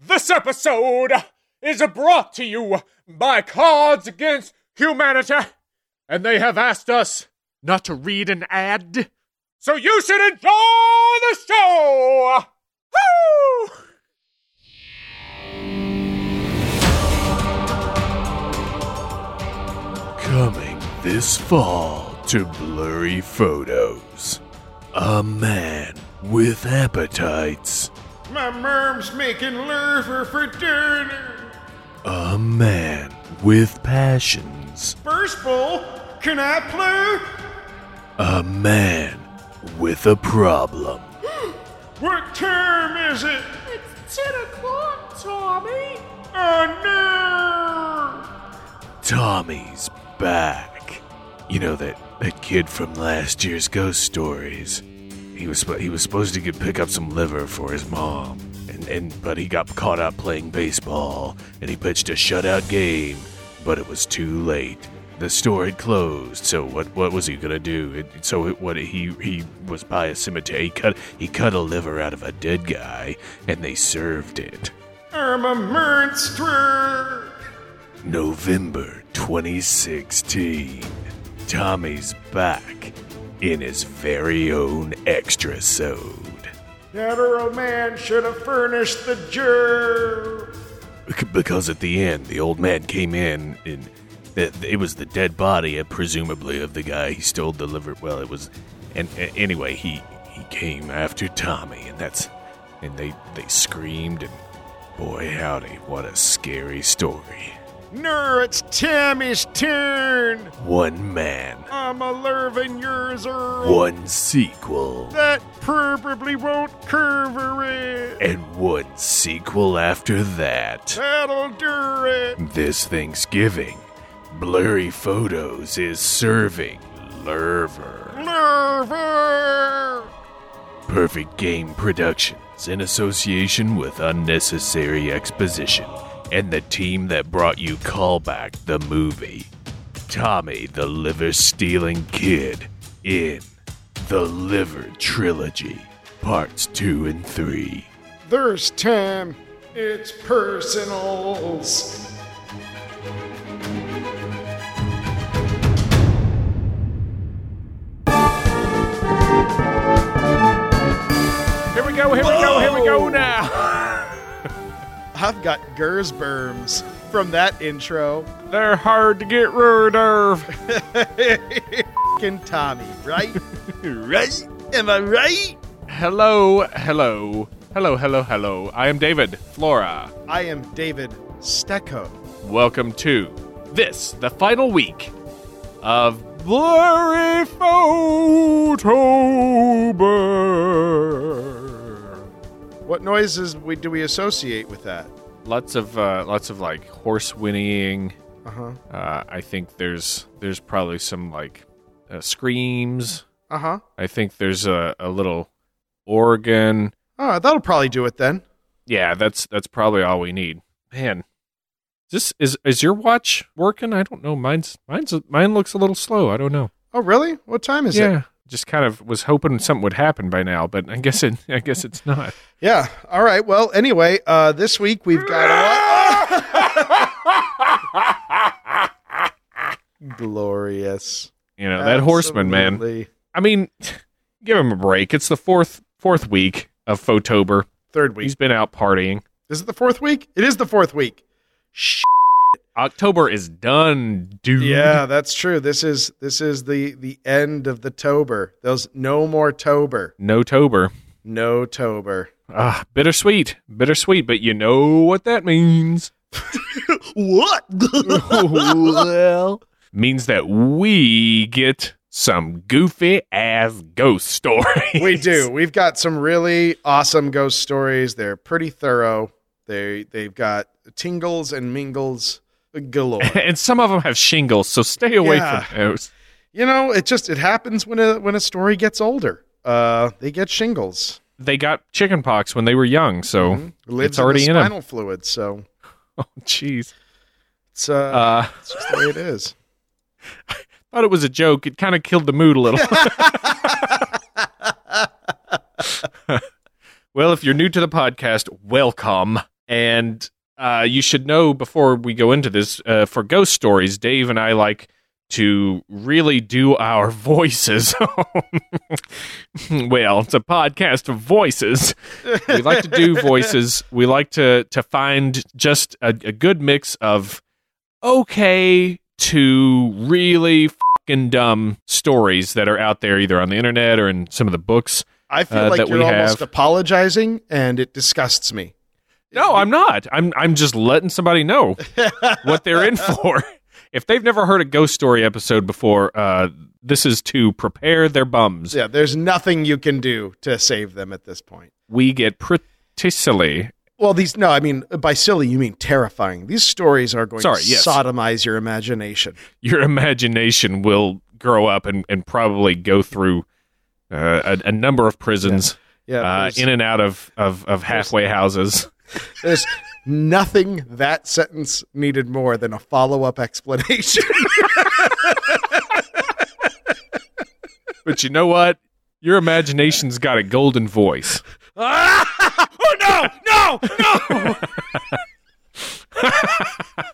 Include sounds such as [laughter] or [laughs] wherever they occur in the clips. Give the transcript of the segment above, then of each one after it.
This episode is brought to you by Cards Against Humanity, and they have asked us not to read an ad. So you should enjoy the show! Woo! Coming this fall to blurry photos. A man with appetites. My mom's making liver for dinner. A man with passions. First bowl, can I play? A man with a problem. [gasps] What time is it? It's 10 o'clock, Tommy! Oh no! Tommy's back. You know that that kid from last year's ghost stories. He was he was supposed to get pick up some liver for his mom, and and but he got caught up playing baseball, and he pitched a shutout game, but it was too late. The store had closed, so what what was he gonna do? It, so it, what he he was by a cemetery. He cut he cut a liver out of a dead guy, and they served it. I'm a monster. November 2016. Tommy's back in his very own extra sode. That old man should have furnished the Joe. Because at the end, the old man came in and it, was the dead body, uh, presumably, of the guy he stole the liver. Well, it was. And anyway, he, he came after Tommy, and that's. And they, they screamed, and boy, howdy, what a scary story. No, it's Tammy's turn. One man, I'm a Lurvin yours, one sequel. That probably won't cover it. and one sequel after that. That'll do it. This Thanksgiving, Blurry Photos is serving Lurver. Lurver. Perfect Game Productions in association with Unnecessary Exposition and the team that brought you Callback the movie. Tommy the Liver Stealing Kid in The Liver Trilogy, Parts 2 and 3. There's Tam. It's personals. Here we go, here we go, here we go now! [laughs] I've got Gersberms from that intro. They're hard to get rid of. [laughs] Fucking Tommy, right? [laughs] right? Am I right? Hello, hello, hello, hello, hello. I am David Flora. I am David Stecco. Welcome to this, the final week of Blurry Photober. What noises we, do we associate with that? Lots of uh, lots of like horse whinnying. Uh-huh. Uh, I think there's there's probably some like uh, screams. Uh-huh. I think there's a, a little organ. Oh, that'll probably do it then. Yeah, that's that's probably all we need. Man, this is is your watch working? I don't know. Mine's mine's mine looks a little slow. I don't know. Oh, really? What time is it? yeah, it? Just kind of was hoping something would happen by now, but I guess it I guess it's not. Yeah. All right. Well, anyway, uh, this week we've got a lot. [laughs] Glorious. You know that horseman, man. I mean, [sighs] give him a break. It's the fourth fourth week of Photober. Third week. He's been out partying. Is it the fourth week? It is the fourth week. Shh. October is done, dude. Yeah, that's true. This is this is the the end of the tober. There's no more tober. No tober. No tober. Ah, bittersweet. Bittersweet, but you know what that means. [laughs] What? [laughs] well, means that we get some goofy ass ghost stories. we do. [laughs] We've got some really awesome ghost stories. They're pretty thorough. They they've got tingles and mingles galore. [laughs] and some of them have shingles, so stay away Yeah. from those. you know, it just it happens when a when a story gets older. Uh, they get shingles. They got chickenpox when they were young, so Mhm. Lives it's already in in the spinal fluid. So [laughs] oh jeez. it's uh, Uh, it's just the way it is. I [laughs] thought it was a joke. It kind of killed the mood a little. well, if you're new to the podcast, welcome. And uh, you should know before we go into this uh, for ghost stories, Dave and I like to really do our [laughs] voices. [laughs] well, it's a podcast of voices. we like to do [laughs] voices. We like to to find just a, a good mix of okay to really fucking dumb stories that are out there, either on the internet or in some of the books. I feel Uh, like you're almost have. apologizing, and it disgusts me. No, I'm not. I'm I'm just letting somebody know [laughs] what they're in for. If they've never heard a ghost story episode before, uh, this is to prepare their bums. Yeah, there's nothing you can do to save them at this point. We get pretty silly. Well, these no, I mean by silly you mean terrifying. These stories are going Sorry, to yes. sodomize your imagination. Your imagination will grow up and, and probably go through uh, a, a number of prisons, Yeah, uh, in and out of, of, of halfway houses. There's nothing that sentence needed more than a follow up explanation. But you know what? Your imagination's got a golden voice. [laughs] oh no, no, no! [laughs]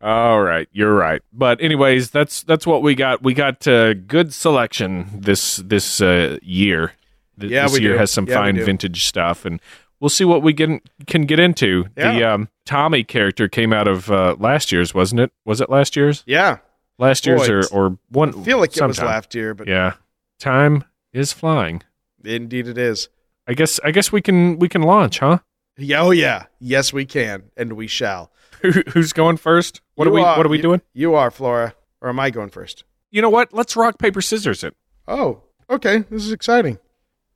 All right, you're right. But anyways, that's that's what we got. We got uh, good selection this this uh, year. Th- Yeah, this we year do. has some Yeah, fine vintage stuff, and we'll see what we get, can get into. The um, Tommy character came out of uh, last year's, wasn't it? Was it last year's? yeah, Last year's Boy, or or one? I feel like it was last year, but Yeah, time is flying. indeed it is. I guess I guess we can we can launch, huh? Yeah, oh yeah, yes we can, and we shall. Who- Who's going first? What You are we What are we you- doing? You are Flora, or am I going first? You know what? Let's rock paper scissors it. Oh, okay, this is exciting.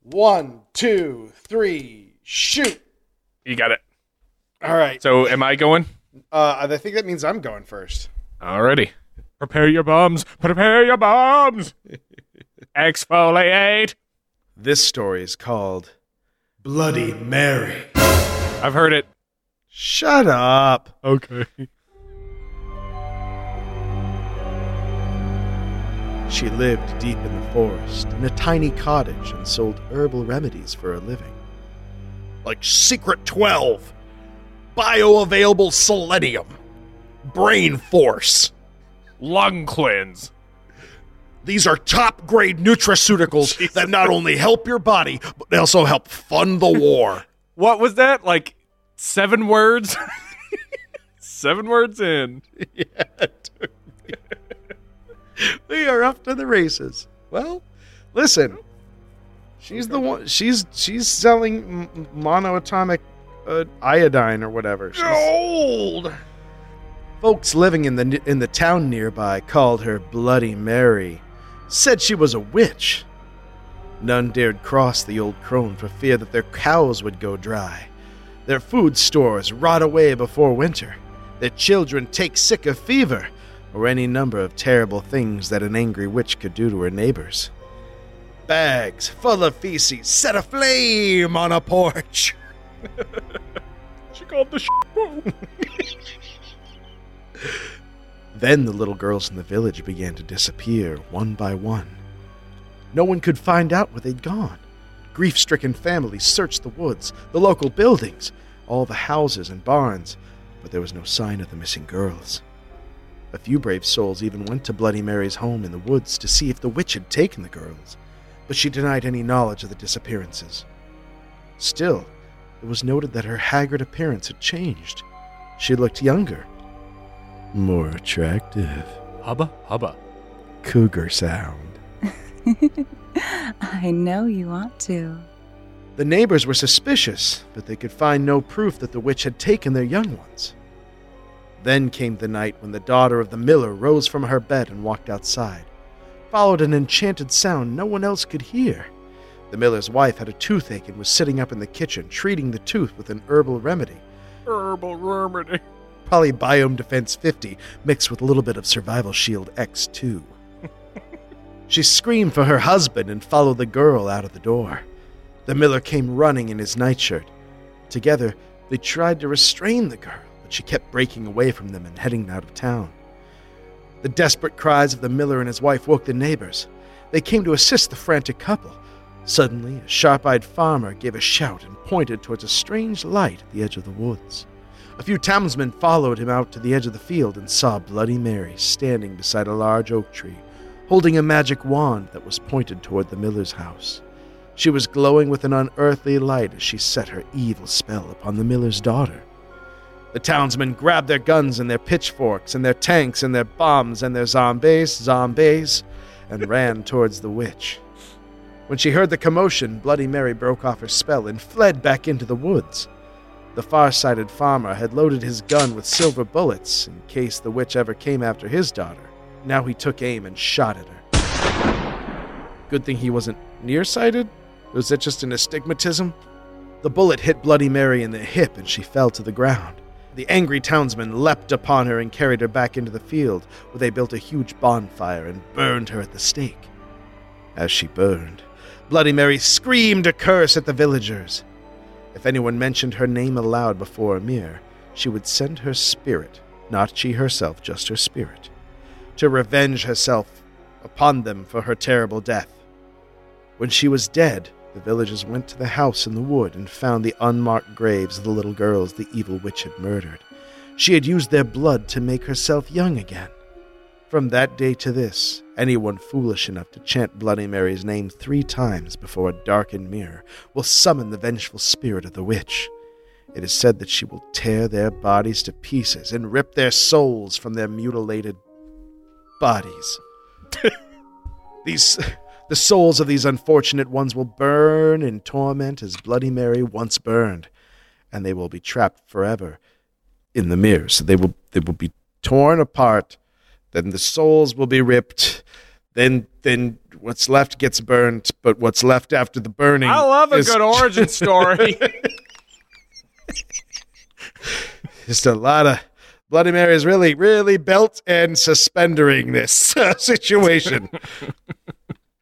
One, two, three, shoot! You got it. All right. So, am I going? Uh, I think that means I'm going first. Alrighty. Prepare your bombs. Prepare your bombs. [laughs] Exfoliate. This story is called Bloody Mary. I've heard it. Shut up. Okay. She lived deep in the forest in a tiny cottage and sold herbal remedies for a living. Like Secret 12, bioavailable selenium, brain force. Lung cleanse. These are top grade nutraceuticals that not only help your body, but they also help fund the war. [laughs] What was that? Like seven words? [laughs] seven words in. [laughs] Yeah, we are off to the races. Well, listen, she's the one. She's she's selling m- monoatomic uh, iodine or whatever. She's- Old. Folks living in the in the town nearby called her Bloody Mary. Said she was a witch. None dared cross the old crone for fear that their cows would go dry. Their food stores rot away before winter. Their children take sick of fever, or any number of terrible things that an angry witch could do to her neighbors. Bags full of feces set aflame on a porch. [laughs] She called the sh- [laughs] Then the little girls in the village began to disappear one by one. No one could find out where they'd gone. Grief stricken families searched the woods, the local buildings, all the houses and barns, but there was no sign of the missing girls. A few brave souls even went to Bloody Mary's home in the woods to see if the witch had taken the girls, but she denied any knowledge of the disappearances. Still, it was noted that her haggard appearance had changed. She looked younger, more attractive. hubba hubba. Cougar sound. [laughs] I know you want to. The neighbors were suspicious, but they could find no proof that the witch had taken their young ones. Then came the night when the daughter of the miller rose from her bed and walked outside. Followed an enchanted sound no one else could hear. The miller's wife had a toothache and was sitting up in the kitchen treating the tooth with an herbal remedy. Herbal remedy. Probably Biome Defense 50 mixed with a little bit of Survival Shield X2. [laughs] she screamed for her husband and followed the girl out of the door. The miller came running in his nightshirt. Together, they tried to restrain the girl, but she kept breaking away from them and heading out of town. The desperate cries of the miller and his wife woke the neighbors. They came to assist the frantic couple, Suddenly, a sharp eyed farmer gave a shout and pointed towards a strange light at the edge of the woods. A few townsmen followed him out to the edge of the field and saw Bloody Mary standing beside a large oak tree, holding a magic wand that was pointed toward the miller's house. She was glowing with an unearthly light as she set her evil spell upon the miller's daughter. The townsmen grabbed their guns and their pitchforks and their tanks and their bombs and their zombies, zombies, and ran towards the witch. When she heard the commotion, Bloody Mary broke off her spell and fled back into the woods. The far sighted farmer had loaded his gun with silver bullets in case the witch ever came after his daughter. Now he took aim and shot at her. Good thing he wasn't nearsighted? Was it just an astigmatism? The bullet hit Bloody Mary in the hip and she fell to the ground. The angry townsmen leapt upon her and carried her back into the field, where they built a huge bonfire and burned her at the stake. As she burned, Bloody Mary screamed a curse at the villagers. If anyone mentioned her name aloud before a mirror, she would send her spirit, not she herself, just her spirit, to revenge herself upon them for her terrible death. When she was dead, the villagers went to the house in the wood and found the unmarked graves of the little girls the evil witch had murdered. She had used their blood to make herself young again. From that day to this, anyone foolish enough to chant Bloody Mary's name three times before a darkened mirror will summon the vengeful spirit of the witch. It is said that she will tear their bodies to pieces and rip their souls from their mutilated bodies. [laughs] these the souls of these unfortunate ones will burn in torment as Bloody Mary once burned, and they will be trapped forever in the mirror. So they will they will be torn apart then the souls will be ripped. Then then what's left gets burnt, but what's left after the burning I love a is good origin [laughs] story. [laughs] just a lot of Bloody Mary is really, really belt and suspendering this uh, [laughs] situation.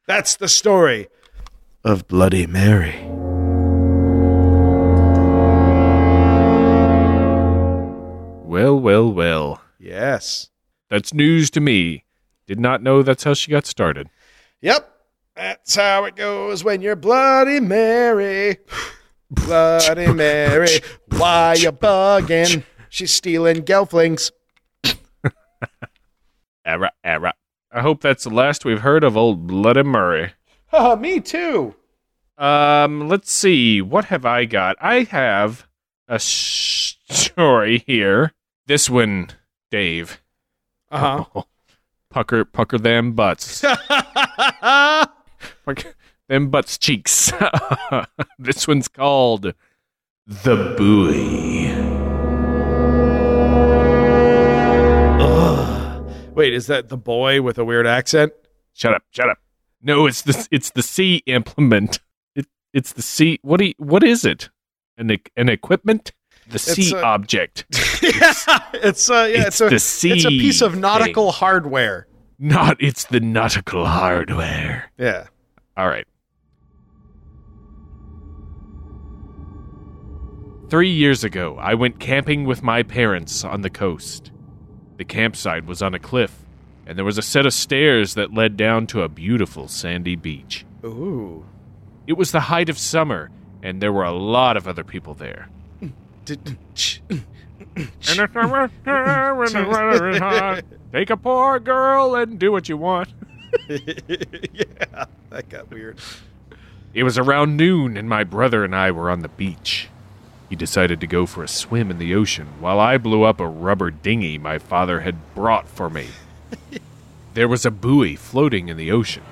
That's the story of Bloody Mary. Well, well, well. Yes. That's news to me. Did not know that's how she got started. Yep. That's how it goes when you're Bloody Mary. [sighs] Bloody Mary. Why you bugging? She's stealing gelflings. [laughs] Era, era. I hope that's the last we've heard of old Bloody Murray. Me too. Um, let's see. What have I got? I have a sh- story here. This one, Dave. Uh Oh, [laughs] pucker, pucker them butts. [laughs] pucker them butts cheeks. [laughs] this one's called The Buoy. Wait, is that the boy with a weird accent? Shut up, shut up. No, it's the it's the sea implement. It it's the sea. What do you, what is it? An an equipment? The sea a- object. [laughs] yeah, it's uh, yeah, It's it's, a the it's a piece of nautical hardware. Not it's the nautical hardware. Yeah. All right. Three years ago, I went camping with my parents on the coast. The campsite was on a cliff, and there was a set of stairs that led down to a beautiful sandy beach. Ooh. It was the height of summer, and there were a lot of other people there. Did, Take a poor girl and do what you want. [laughs] yeah, that got weird. It was around noon, and my brother and I were on the beach. He decided to go for a swim in the ocean while I blew up a rubber dinghy my father had brought for me. there was a buoy floating in the ocean.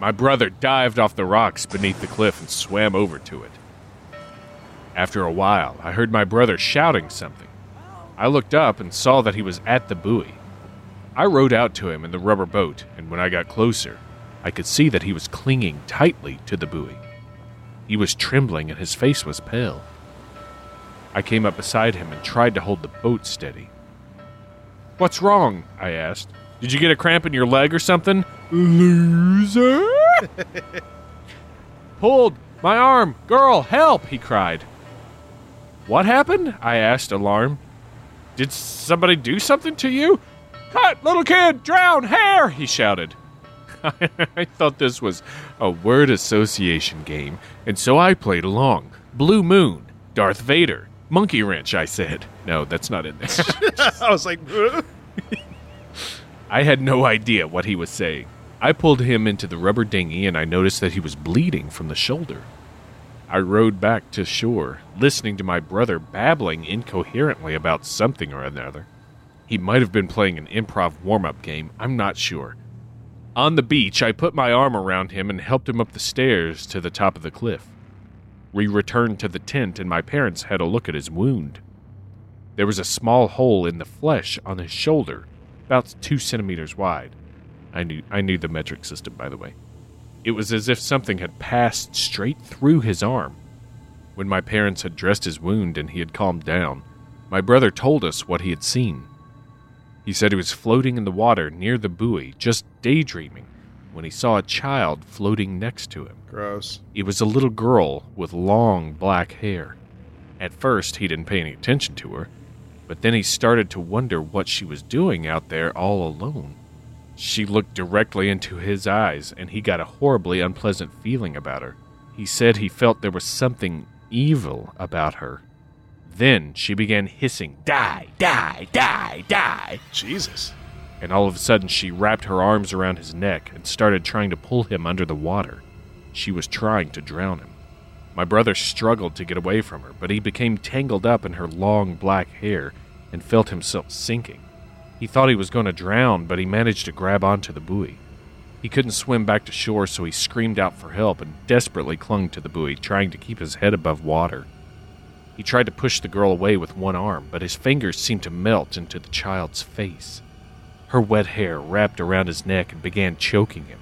My brother dived off the rocks beneath the cliff and swam over to it. After a while, I heard my brother shouting something. I looked up and saw that he was at the buoy. I rowed out to him in the rubber boat, and when I got closer, I could see that he was clinging tightly to the buoy. He was trembling and his face was pale. I came up beside him and tried to hold the boat steady. What's wrong? I asked. Did you get a cramp in your leg or something? Loser! [laughs] Pulled! My arm! Girl, help! he cried. What happened? I asked, alarmed. Did somebody do something to you? Cut, little kid! Drown! Hair! he shouted. [laughs] I thought this was a word association game, and so I played along. Blue Moon, Darth Vader, Monkey Wrench, I said. No, that's not in there. [laughs] I was like, I had no idea what he was saying. I pulled him into the rubber dinghy and I noticed that he was bleeding from the shoulder. I rowed back to shore, listening to my brother babbling incoherently about something or another. He might have been playing an improv warm up game, I'm not sure. On the beach, I put my arm around him and helped him up the stairs to the top of the cliff. We returned to the tent and my parents had a look at his wound. There was a small hole in the flesh on his shoulder, about two centimeters wide. I knew I knew the metric system, by the way. It was as if something had passed straight through his arm. When my parents had dressed his wound and he had calmed down, my brother told us what he had seen. He said he was floating in the water near the buoy, just daydreaming, when he saw a child floating next to him. Gross. It was a little girl with long black hair. At first, he didn't pay any attention to her, but then he started to wonder what she was doing out there all alone. She looked directly into his eyes, and he got a horribly unpleasant feeling about her. He said he felt there was something evil about her. Then she began hissing, Die, die, die, die. Jesus. And all of a sudden, she wrapped her arms around his neck and started trying to pull him under the water. She was trying to drown him. My brother struggled to get away from her, but he became tangled up in her long black hair and felt himself sinking. He thought he was going to drown, but he managed to grab onto the buoy. He couldn't swim back to shore, so he screamed out for help and desperately clung to the buoy, trying to keep his head above water. He tried to push the girl away with one arm, but his fingers seemed to melt into the child's face. Her wet hair wrapped around his neck and began choking him.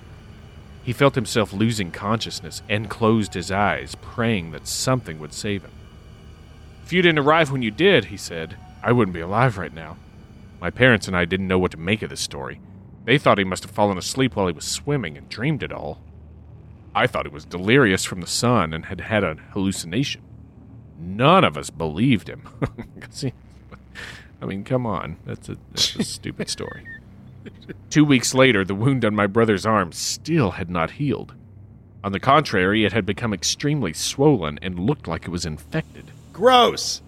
He felt himself losing consciousness and closed his eyes, praying that something would save him. If you didn't arrive when you did, he said, I wouldn't be alive right now. My parents and I didn't know what to make of this story. They thought he must have fallen asleep while he was swimming and dreamed it all. I thought he was delirious from the sun and had had a hallucination. None of us believed him. [laughs] I mean, come on. That's a, that's a stupid [laughs] story. Two weeks later, the wound on my brother's arm still had not healed. On the contrary, it had become extremely swollen and looked like it was infected. Gross.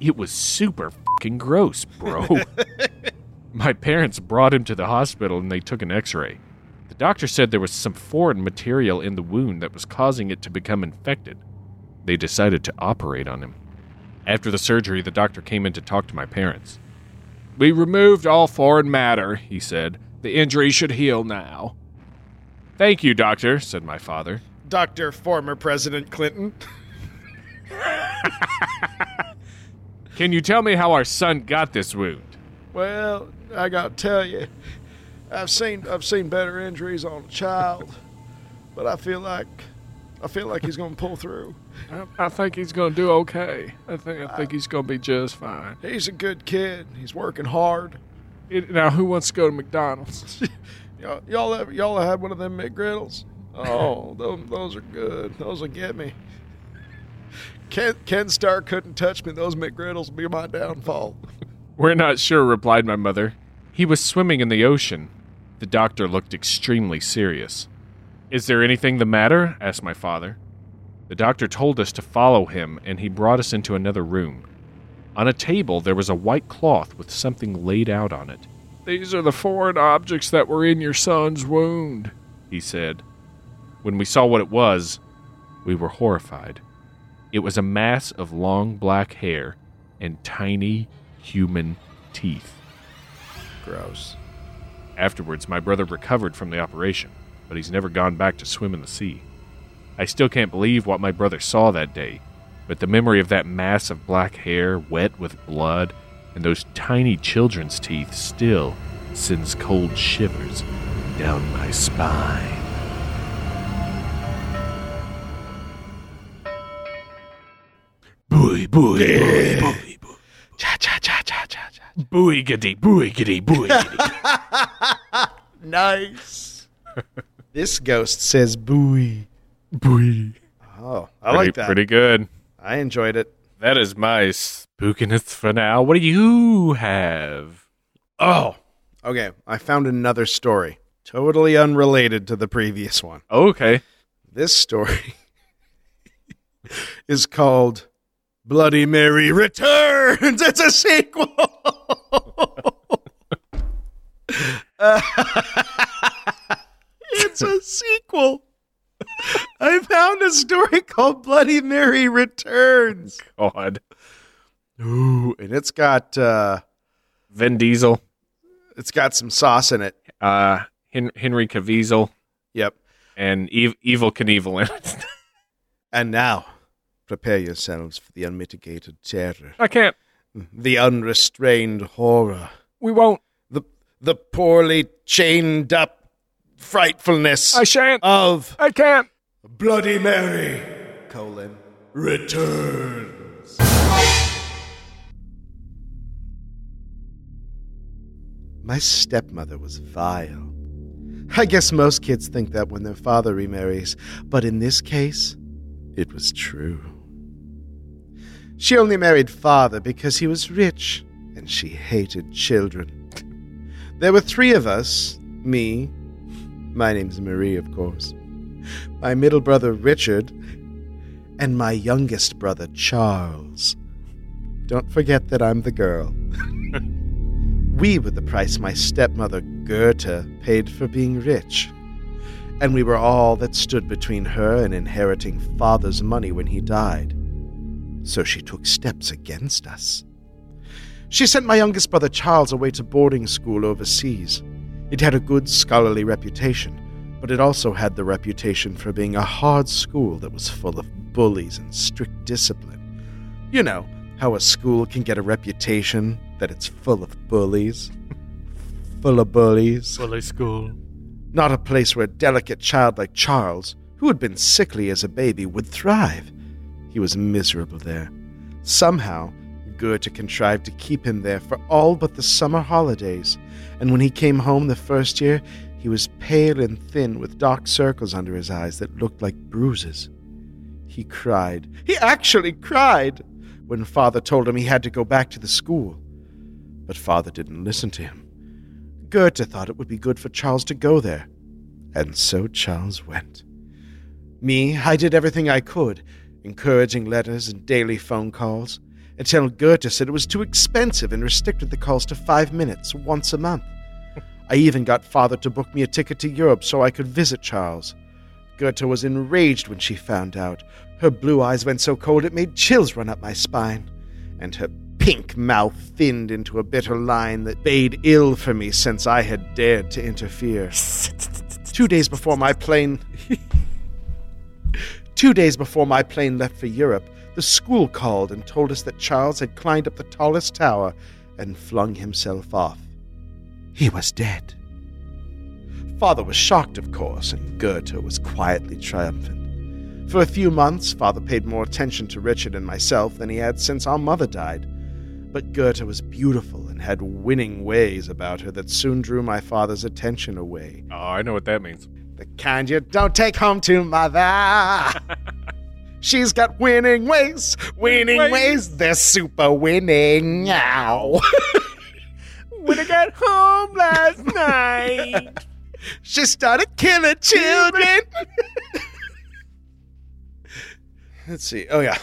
It was super fucking gross, bro. [laughs] My parents brought him to the hospital and they took an x ray. The doctor said there was some foreign material in the wound that was causing it to become infected. They decided to operate on him. After the surgery, the doctor came in to talk to my parents. We removed all foreign matter, he said. The injury should heal now. Thank you, doctor, said my father. Dr. Former President Clinton. [laughs] Can you tell me how our son got this wound? Well, I got to tell you, I've seen I've seen better injuries on a child, but I feel like I feel like he's going to pull through. I, I think he's going to do okay. I think I think he's going to be just fine. He's a good kid. He's working hard. It- now, who wants to go to McDonald's? [laughs] Y'all, y'all ever y'all had one of them McGriddles? Oh, those, those are good. Those will get me. Ken, Ken Starr couldn't touch me. Those McGriddles will be my downfall. [laughs] We're not sure, replied my mother. He was swimming in the ocean. The doctor looked extremely serious. Is there anything the matter? asked my father. The doctor told us to follow him, and he brought us into another room. On a table, there was a white cloth with something laid out on it. These are the foreign objects that were in your son's wound. he said. When we saw what it was, we were horrified. It was a mass of long black hair and tiny human teeth. Gross. Afterwards, my brother recovered from the operation, but he's never gone back to swim in the sea. I still can't believe what my brother saw that day, but the memory of that mass of black hair wet with blood and those tiny children's teeth still sends cold shivers down my spine. Booey, booey, booey, booey, booey. Cha cha cha cha cha cha. Booey giddy, booey giddy, booey giddy. [laughs] Nice. [laughs] this ghost says booey. booey. Oh, I Pretty, like that. Pretty good. I enjoyed it. That is my spookiness for now. What do you have? Oh, okay. I found another story, totally unrelated to the previous one. Okay. This story [laughs] is called Bloody Mary Returns. It's a sequel. Uh, [laughs] [laughs] it's a sequel. I found a story called Bloody Mary Returns. God. Ooh, and it's got uh, Vin Diesel, it's got some sauce in it. uh, Hen- Henry Caviezel, Yep. and Ev- Evel Knievel in it. [laughs] And now, prepare yourselves for the unmitigated terror, I can't. the unrestrained horror, We won't. the the poorly chained up frightfulness I shan't. of I can't. Bloody Mary: colon returns. My stepmother was vile. I guess most kids think that when their father remarries, but in this case, it was true. She only married father because he was rich and she hated children. There were three of us me, my name's Marie, of course, my middle brother Richard, and my youngest brother Charles. Don't forget that I'm the girl. [laughs] we were the price my stepmother Goethe paid for being rich. And we were all that stood between her and inheriting father's money when he died. So she took steps against us. She sent my youngest brother Charles away to boarding school overseas. It had a good scholarly reputation, but it also had the reputation for being a hard school that was full of bullies and strict discipline. You know, how a school can get a reputation that it's full of bullies. full of bullies. Bully school. Not a place where a delicate child like Charles, who had been sickly as a baby, would thrive. He was miserable there. Somehow, Goethe contrived to keep him there for all but the summer holidays, and when he came home the first year, he was pale and thin with dark circles under his eyes that looked like bruises. He cried. He actually cried when father told him he had to go back to the school. But father didn't listen to him. Goethe thought it would be good for Charles to go there, and so Charles went. Me, I did everything I could, encouraging letters and daily phone calls, until Goethe said it was too expensive and restricted the calls to five minutes once a month. [laughs] I even got father to book me a ticket to Europe so I could visit Charles. Goethe was enraged when she found out. Her blue eyes went so cold it made chills run up my spine, and her pink mouth thinned into a bitter line that bade ill for me since I had dared to interfere. [laughs] Two days before my plane. [laughs] Two days before my plane left for Europe, the school called and told us that Charles had climbed up the tallest tower and flung himself off. He was dead. Father was shocked, of course, and Goethe was quietly triumphant. For a few months, Father paid more attention to Richard and myself than he had since our mother died. But Goethe was beautiful and had winning ways about her that soon drew my father's attention away. Oh, I know what that means. The kind you don't take home to mother. [laughs] She's got winning ways, winning Ways. ways. They're super winning now. [laughs] When I got home last [laughs] night. she started killing children. Let's see. Oh, yeah.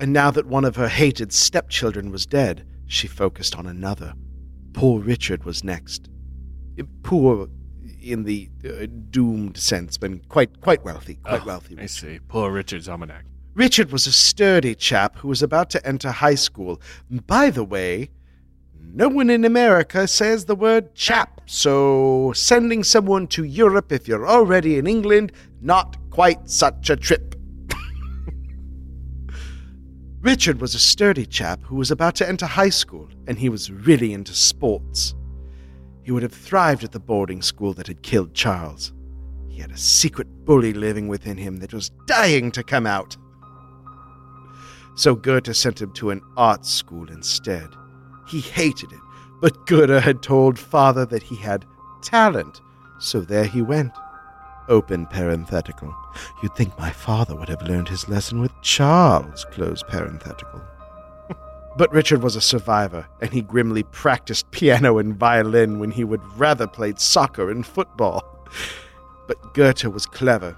And now that one of her hated stepchildren was dead, she focused on another. Poor Richard was next. Poor in the uh, doomed sense, but quite quite wealthy, quite Oh, wealthy. I see. Poor Richard's almanac. Richard was a sturdy chap who was about to enter high school. By the way, no one in America says the word chap, so sending someone to Europe if you're already in England, not quite such a trip. [laughs] Richard was a sturdy chap who was about to enter high school, and he was really into sports. He would have thrived at the boarding school that had killed Charles. He had a secret bully living within him that was dying to come out. So Goethe sent him to an art school instead. He hated it, but Goethe had told father that he had talent, so there he went. Open parenthetical. You'd think my father would have learned his lesson with Charles, close parenthetical. But Richard was a survivor, and he grimly practiced piano and violin when he would rather played soccer and football. But Goethe was clever.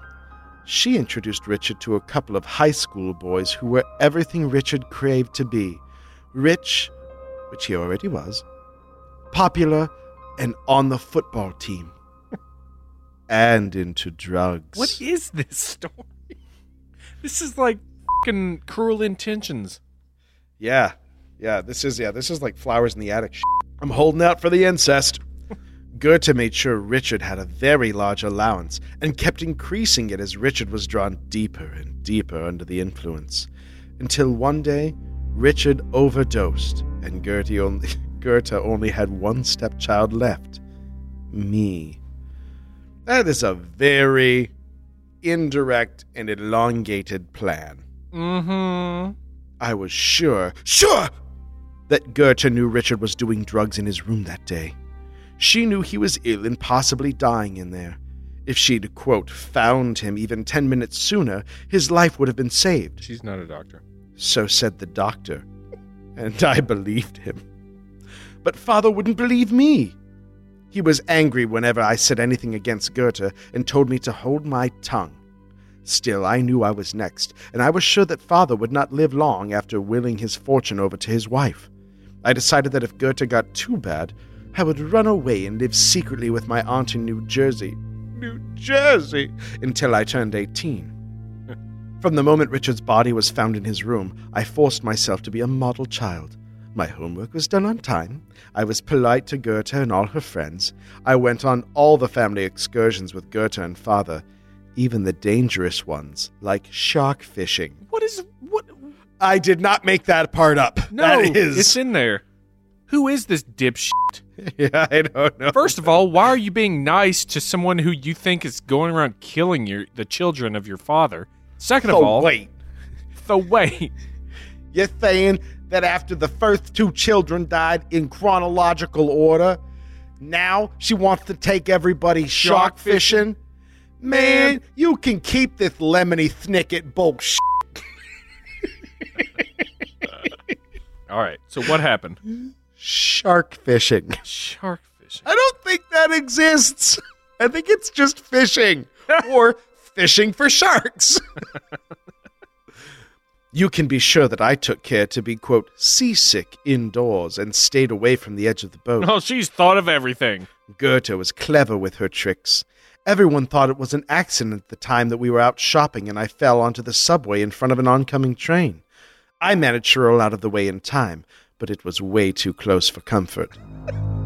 She introduced Richard to a couple of high school boys who were everything Richard craved to be rich, which he already was, popular, and on the football team. [laughs] and into drugs. What is this story? [laughs] This is like fucking cruel intentions. Yeah. Yeah, this is yeah, this is like flowers in the attic. Shit. I'm holding out for the incest. Goethe made sure Richard had a very large allowance and kept increasing it as Richard was drawn deeper and deeper under the influence. Until one day, Richard overdosed, and Goethe only, [laughs] Goethe only had one stepchild left me. That is a very indirect and elongated plan. Mm-hmm. I was sure, sure, that Goethe knew Richard was doing drugs in his room that day. She knew he was ill and possibly dying in there. If she'd, quote, found him even ten minutes sooner, his life would have been saved. She's not a doctor. So said the doctor. And I believed him. But father wouldn't believe me. He was angry whenever I said anything against Goethe and told me to hold my tongue. Still, I knew I was next, and I was sure that father would not live long after willing his fortune over to his wife. I decided that if Goethe got too bad, I would run away and live secretly with my aunt in New Jersey. New Jersey! Until I turned 18. From the moment Richard's body was found in his room, I forced myself to be a model child. My homework was done on time. I was polite to Goethe and all her friends. I went on all the family excursions with Goethe and father, even the dangerous ones, like shark fishing. What is what? I did not make that part up. No, that is. it's in there. Who is this dipshit? [laughs] yeah, I don't know. First of all, why are you being nice to someone who you think is going around killing your the children of your father? Second of all, wait. the way [laughs] You're saying that after the first two children died in chronological order, now she wants to take everybody shark fishing? Man, you can keep this lemony snicket bullshit. [laughs] All right. So what happened? Shark fishing. Shark fishing. I don't think that exists. I think it's just fishing [laughs] or fishing for sharks. you can be sure that I took care to be, quote, seasick indoors and stayed away from the edge of the boat. Oh, she's thought of everything. Goethe was clever with her tricks. Everyone thought it was an accident at the time that we were out shopping and I fell onto the subway in front of an oncoming train. I managed to roll out of the way in time, but it was way too close for comfort.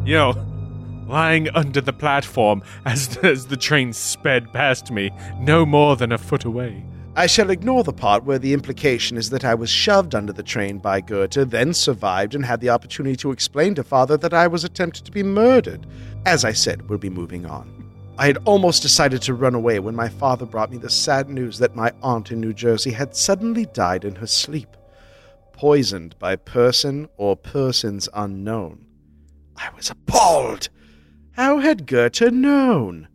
You know, lying under the platform as as the train sped past me, no more than a foot away. I shall ignore the part where the implication is that I was shoved under the train by Goethe, then survived and had the opportunity to explain to father that I was attempted to be murdered. As I said, we'll be moving on. I had almost decided to run away when my father brought me the sad news that my aunt in New Jersey had suddenly died in her sleep, poisoned by person or persons unknown. I was appalled. How had Goethe known?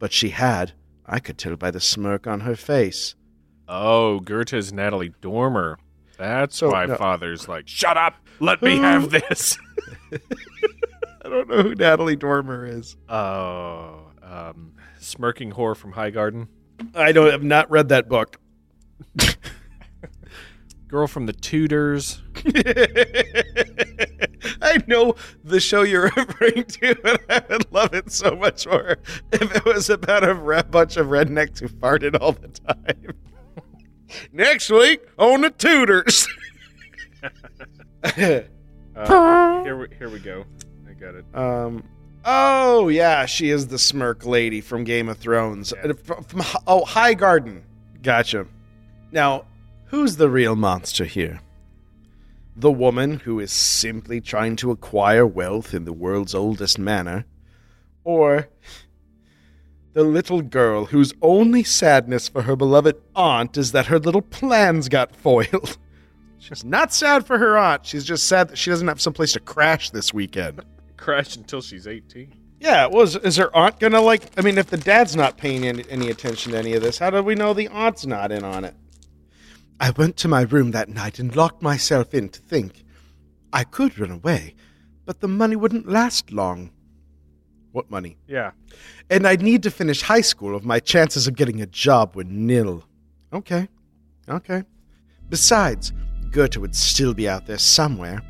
But she had. I could tell by the smirk on her face. Oh, Goethe's Natalie Dormer. That's So, why no. father's like, shut up, let me have this. [laughs] I don't know who Natalie Dormer is. Oh, um, smirking whore from High Garden, I don't have not read that book. [laughs] girl from the Tudors. [laughs] I know the show you're [laughs] referring to, and I would love it so much more if it was about a re- bunch of rednecks who farted all the time. [laughs] Next week on the Tudors. Uh, here, we, here we go. I got it. um. Oh yeah, she is the smirk lady from Game of Thrones. Uh, From, from oh High Garden. Gotcha. Now, who's the real monster here? The woman who is simply trying to acquire wealth in the world's oldest manner? or the little girl whose only sadness for her beloved aunt is that her little plans got [laughs] foiled. She's not sad for her aunt. She's just sad that she doesn't have someplace to crash this weekend. [laughs] Crash until she's 18. Yeah, was is her aunt gonna like? I mean, if the dad's not paying any, any attention to any of this, how do we know the aunt's not in on it? I went to my room that night and locked myself in to think. I could run away, but the money wouldn't last long. What money? Yeah. And I'd need to finish high school, or my chances of getting a job were nil. Okay. Okay. Besides, Goethe would still be out there somewhere.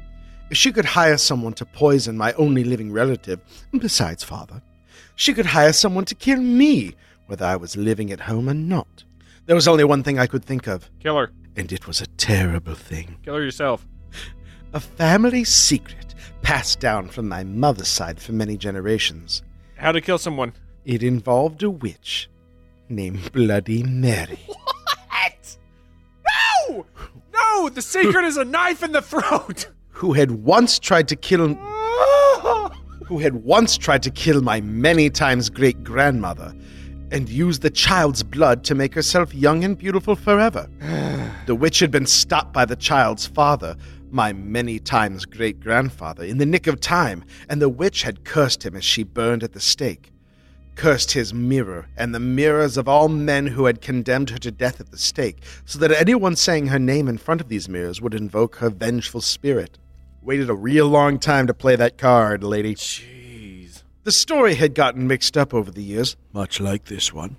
If she could hire someone to poison my only living relative, besides father, she could hire someone to kill me, whether I was living at home or not. There was only one thing I could think of, Kill her. and it was a terrible thing. Kill her yourself. A family secret passed down from my mother's side for many generations. How to kill someone. It involved a witch named Bloody Mary. [laughs] What? No! No! The secret is a knife in the throat! who had once tried to kill [laughs] who had once tried to kill my many times great grandmother and used the child's blood to make herself young and beautiful forever. [sighs] the witch had been stopped by the child's father, my many times great grandfather, in the nick of time, and the witch had cursed him as she burned at the stake. Cursed his mirror and the mirrors of all men who had condemned her to death at the stake, so that anyone saying her name in front of these mirrors would invoke her vengeful spirit. Waited a real long time to play that card, lady. Jeez. The story had gotten mixed up over the years, much like this one,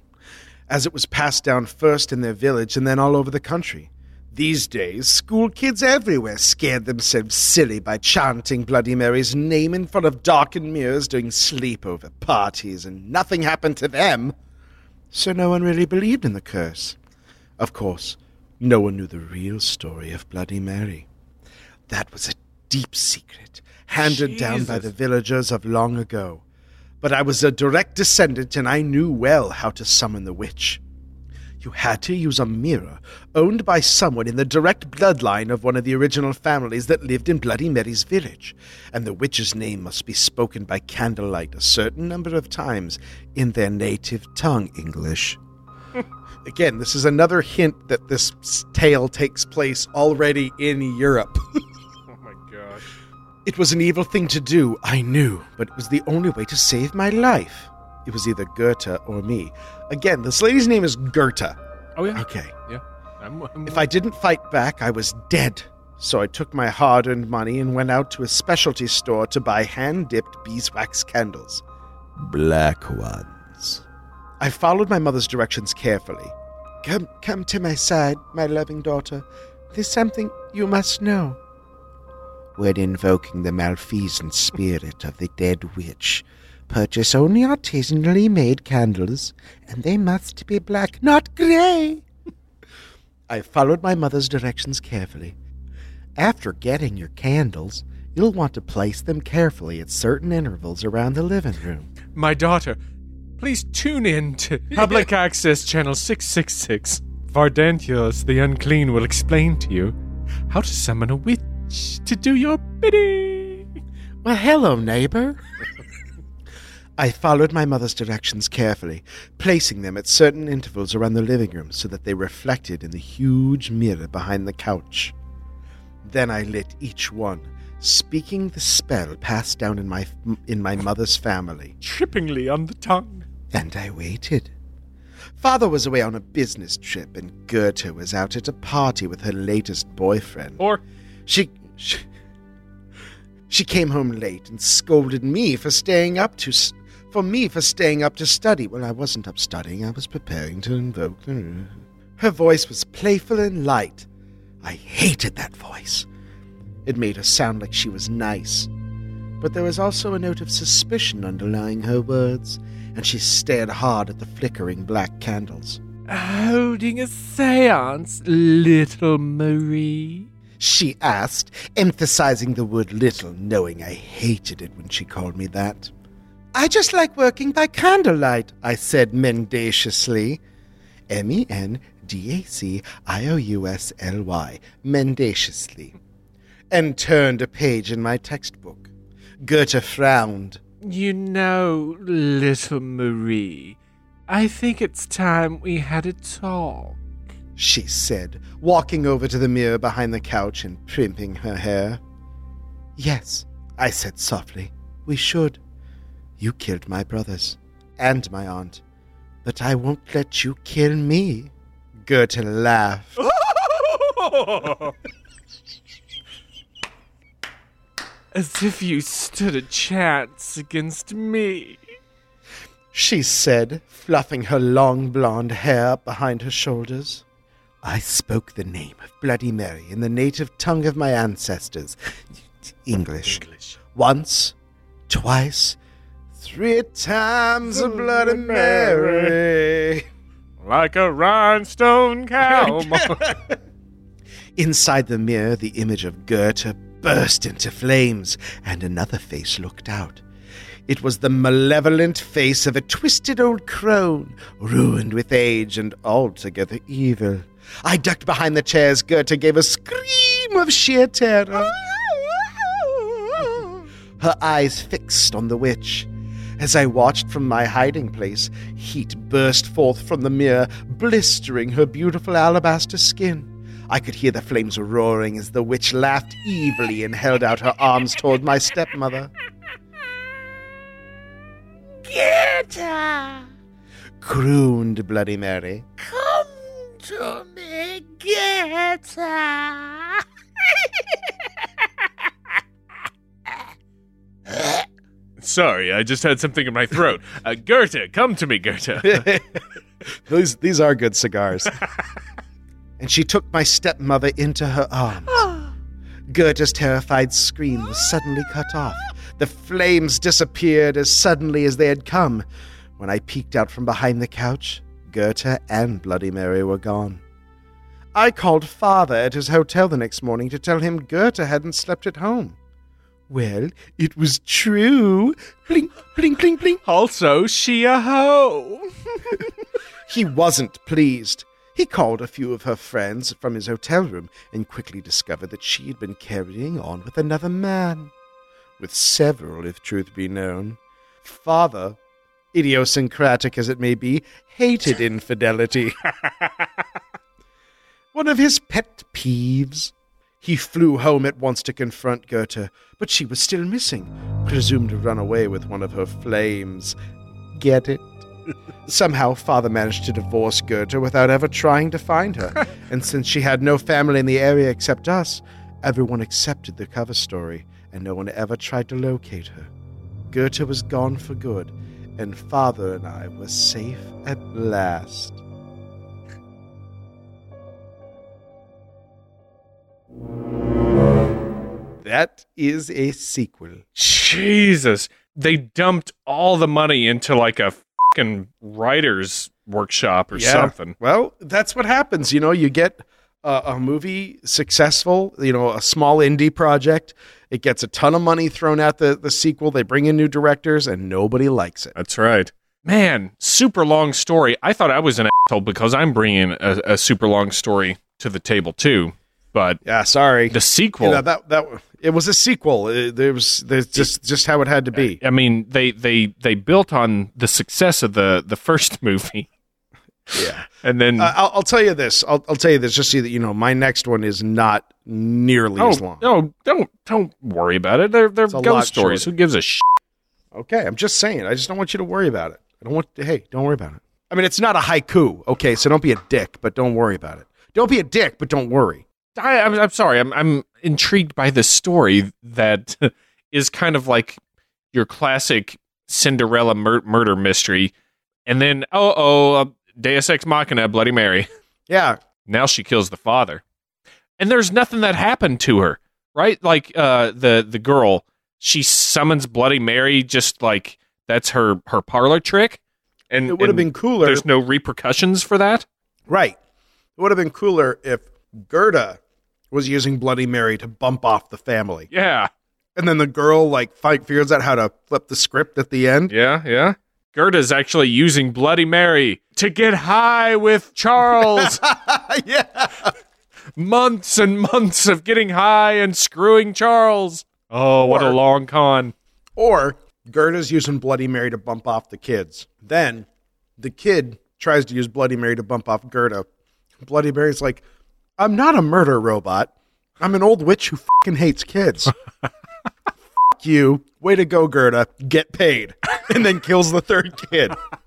as it was passed down first in their village and then all over the country. These days, school kids everywhere scared themselves silly by chanting Bloody Mary's name in front of darkened mirrors during sleepover parties, and nothing happened to them. So no one really believed in the curse. Of course, no one knew the real story of Bloody Mary. That was a deep secret, handed down by the villagers of long ago. But I was a direct descendant, and I knew well how to summon the witch. You had to use a mirror owned by someone in the direct bloodline of one of the original families that lived in Bloody Mary's village, and the witch's name must be spoken by candlelight a certain number of times in their native tongue, English. [laughs] Again, this is another hint that this tale takes place already in Europe. [laughs] My gosh. It was an evil thing to do, I knew, but it was the only way to save my life. It was either Gerda or me. Again, this lady's name is Gerda. Oh yeah. Okay. Yeah. I'm, I'm, If I didn't fight back, I was dead. So I took my hard earned money and went out to a specialty store to buy hand dipped beeswax candles. Black ones. I followed my mother's directions carefully. Come, come to my side, my loving daughter. There's something you must know. When invoking the malfeasant spirit of the dead witch, purchase only artisanally made candles, and they must be black, not grey. [laughs] I followed my mother's directions carefully. After getting your candles, you'll want to place them carefully at certain intervals around the living room. my daughter, please tune in to [laughs] Public Access Channel 666. Vardantius the Unclean will explain to you how to summon a witch to do your bidding. Well, hello, neighbor. I followed my mother's directions carefully, placing them at certain intervals around the living room so that they reflected in the huge mirror behind the couch. Then I lit each one, speaking the spell passed down in my in my mother's family. Trippingly on the tongue. And I waited. Father was away on a business trip, and Gerda was out at a party with her latest boyfriend. Or She, she, she came home late and scolded me for staying up to, for me for staying up to study. Well, I wasn't up studying. I was preparing to invoke. Her voice was playful and light. I hated that voice. It made her sound like she was nice. But there was also a note of suspicion underlying her words, and she stared hard at the flickering black candles. holding a seance, little Marie. She asked, emphasizing the word little, knowing I hated it when she called me that. I just like working by candlelight, I said mendaciously. M E N D A C I O U S L Y, mendaciously. And turned a page in my textbook. Gerda frowned. You know, little Marie, I think it's time we had a talk. She said, walking over to the mirror behind the couch and primping her hair. Yes, I said softly, we should. You killed my brothers and my aunt, but I won't let you kill me. Gerda laughed. [laughs] As if you stood a chance against me. she said, fluffing her long blonde hair up behind her shoulders. I spoke the name of Bloody Mary in the native tongue of my ancestors. English. English. Once, twice, three times a Bloody Mary. Like a rhinestone cowboy. [laughs] Inside the mirror, the image of Gerda burst into flames, and another face looked out. It was the malevolent face of a twisted old crone, ruined with age and altogether evil. I ducked behind the chairs. Gerda gave a scream of sheer terror. Her eyes fixed on the witch. As I watched from my hiding place, heat burst forth from the mirror, blistering her beautiful alabaster skin. I could hear the flames roaring as the witch laughed evilly and held out her arms toward my stepmother. Gerda! crooned Bloody Mary. Come to me, Gerda! [laughs] Sorry, I just had something in my throat. Uh, Gerda, come to me, Gerda. [laughs] these, these are good cigars. [laughs] and she took my stepmother into her arms. [gasps] Gerda's terrified scream was suddenly cut off. The flames disappeared as suddenly as they had come. When I peeked out from behind the couch, Gerda and Bloody Mary were gone. I called father at his hotel the next morning to tell him Gerda hadn't slept at home. Well, it was true. Blink, blink, blink, blink. also, she a hoe. [laughs] He wasn't pleased. He called a few of her friends from his hotel room and quickly discovered that she had been carrying on with another man. With several, if truth be known. Father, idiosyncratic as it may be, hated infidelity. [laughs] One of his pet peeves. He flew home at once to confront Gerda, but she was still missing, presumed to run away with one of her flames. Get it? [laughs] Somehow, father managed to divorce Gerda without ever trying to find her, [laughs] and since she had no family in the area except us, everyone accepted the cover story, and no one ever tried to locate her. Gerda was gone for good, and father and I were safe at last. That is a sequel. Jesus. They dumped all the money into like a fucking writer's workshop or something. Well, that's what happens. You know, you get a, a movie successful, you know, a small indie project. It gets a ton of money thrown at the, the sequel. They bring in new directors, and nobody likes it. That's right. Man, super long story. I thought I was an asshole because I'm bringing a, a super long story to the table too. But Yeah, sorry. the sequel, that that it was a sequel. It, there was there's just just how it had to be. I mean, they they they built on the success of the the first [laughs] movie, Yeah. and then Uh, I'll, I'll tell you this. I'll, I'll tell you this just so that you know. My next one is not nearly oh as long. no, don't don't worry about it. They're they're It's a lot ghost stories. shorter. Who gives a shit? Okay, I'm just saying. I just don't want you to worry about it. I don't want. Hey, don't worry about it. I mean, it's not a haiku. Okay, so don't be a dick, but don't worry about it. Don't be a dick, but don't worry. I, I'm, I'm sorry. I'm I'm intrigued by this story that [laughs] is kind of like your classic Cinderella mur- murder mystery, and then oh oh, uh, Deus Ex Machina, Bloody Mary. Yeah, Now she kills the father, and there's nothing that happened to her, right? Like uh, the the girl, she summons Bloody Mary, just like that's her her parlor trick, and it would have been cooler. There's no repercussions for that. Right. It would have been cooler if Gerda was using Bloody Mary to bump off the family, Yeah, and then the girl like fight figures out how to flip the script at the end. yeah, yeah. Gerda's actually using Bloody Mary to get high with Charles. [laughs] yeah. months and months of getting high and screwing Charles. Oh, what a long con. Or Gerda's using Bloody Mary to bump off the kids. Then the kid tries to use Bloody Mary to bump off Gerda. Bloody Mary's like, I'm not a murder robot. I'm an old witch who fucking hates kids. [laughs] Fuck you. Way to go, Gerda. Get paid. And then kills the third kid. [laughs]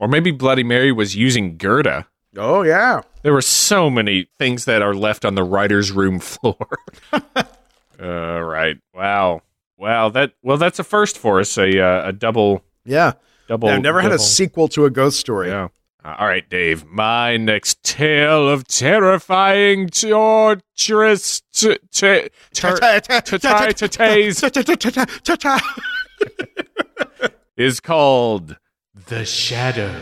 Or maybe Bloody Mary was using Gerda. Oh, yeah. There were so many things that are left on the writer's room [laughs] floor. [laughs] All right. Wow. Wow. That well, that's a first for us. A uh, a double. Yeah. Double. I've never had a sequel to a ghost story. Yeah. Uh, all right, Dave. My next tale of terrifying, torturous, t- t- tur- ta-ta- ta-tas is called The Shadows.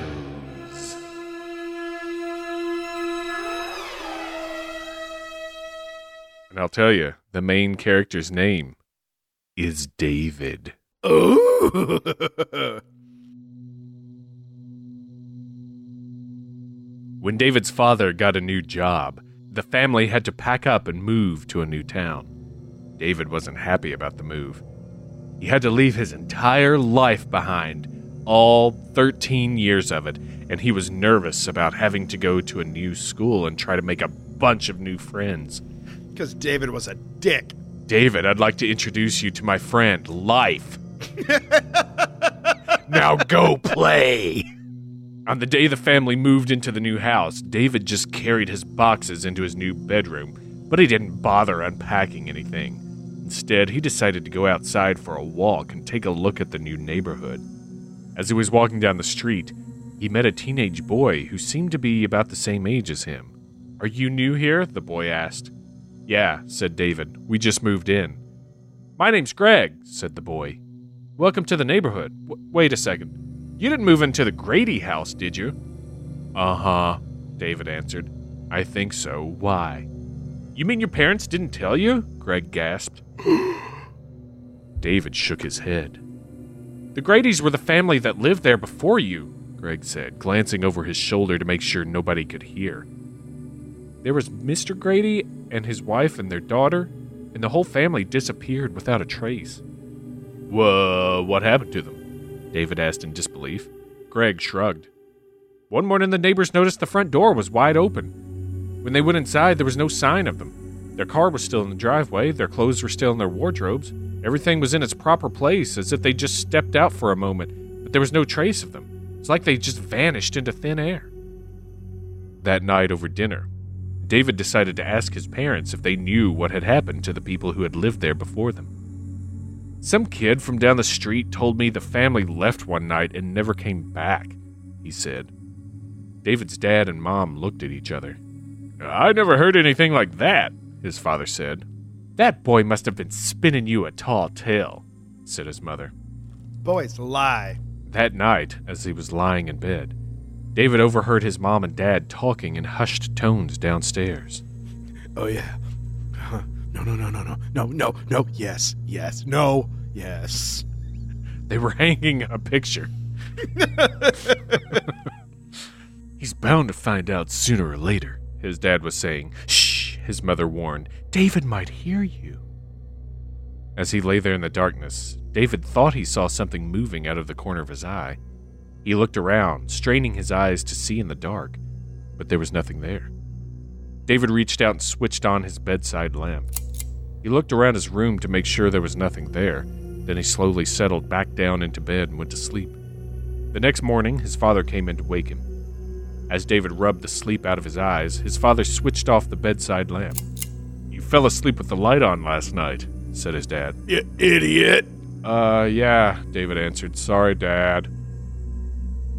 And I'll tell you, the main character's name is David. Ooh. [laughs] When David's father got a new job, the family had to pack up and move to a new town. David wasn't happy about the move. He had to leave his entire life behind, all 13 years of it, and he was nervous about having to go to a new school and try to make a bunch of new friends. Because David was a dick. David, I'd like to introduce you to my friend, Life. [laughs] now go play. On the day the family moved into the new house, David just carried his boxes into his new bedroom, but he didn't bother unpacking anything. Instead, he decided to go outside for a walk and take a look at the new neighborhood. As he was walking down the street, he met a teenage boy who seemed to be about the same age as him. Are you new here? the boy asked. Yeah, said David. We just moved in. My name's Greg, said the boy. Welcome to the neighborhood. W- wait a second. You didn't move into the Grady house, did you? Uh huh, David answered. I think so. Why? You mean your parents didn't tell you? Greg gasped. [gasps] David shook his head. The Gradys were the family that lived there before you, Greg said, glancing over his shoulder to make sure nobody could hear. There was Mr. Grady and his wife and their daughter, and the whole family disappeared without a trace. Whoa, what happened to them? David asked in disbelief. Greg shrugged. One morning, the neighbors noticed the front door was wide open. When they went inside, there was no sign of them. Their car was still in the driveway, their clothes were still in their wardrobes, everything was in its proper place as if they just stepped out for a moment, but there was no trace of them. It's like they just vanished into thin air. That night over dinner, David decided to ask his parents if they knew what had happened to the people who had lived there before them. Some kid from down the street told me the family left one night and never came back, he said. David's dad and mom looked at each other. I never heard anything like that, his father said. That boy must have been spinning you a tall tale, said his mother. Boys lie. That night, as he was lying in bed, David overheard his mom and dad talking in hushed tones downstairs. Oh yeah. Huh. [laughs] No, no, no, no, no, no, no, no. Yes, yes, no, yes. They were hanging a picture. [laughs] He's bound to find out sooner or later, his dad was saying. Shh, his mother warned. David might hear you. As he lay there in the darkness, David thought he saw something moving out of the corner of his eye. He looked around, straining his eyes to see in the dark, but there was nothing there. David reached out and switched on his bedside lamp. He looked around his room to make sure there was nothing there. Then he slowly settled back down into bed and went to sleep. The next morning, his father came in to wake him. As David rubbed the sleep out of his eyes, his father switched off the bedside lamp. Fell asleep with the light on last night, said his dad. You idiot. Uh, yeah, David answered. Sorry, Dad.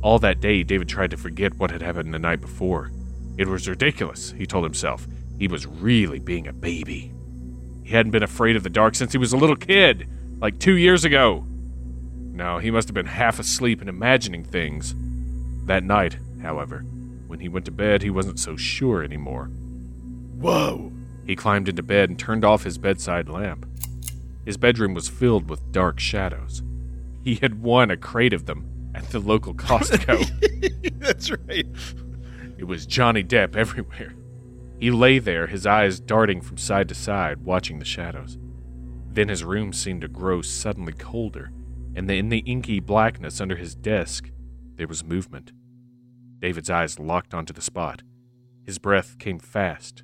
All that day, David tried to forget what had happened the night before. It was ridiculous, he told himself. He was really being a baby. He hadn't been afraid of the dark since he was a little kid, like two years ago. No, he must have been half asleep and imagining things. That night, however, when he went to bed, he wasn't so sure anymore. Whoa. He climbed into bed and turned off his bedside lamp. His bedroom was filled with dark shadows. He had won a crate of them at the local Costco. [laughs] That's right. it was Johnny Depp everywhere. He lay there, his eyes darting from side to side, watching the shadows. Then his room seemed to grow suddenly colder, and in the inky blackness under his desk, there was movement. David's eyes locked onto the spot. His breath came fast.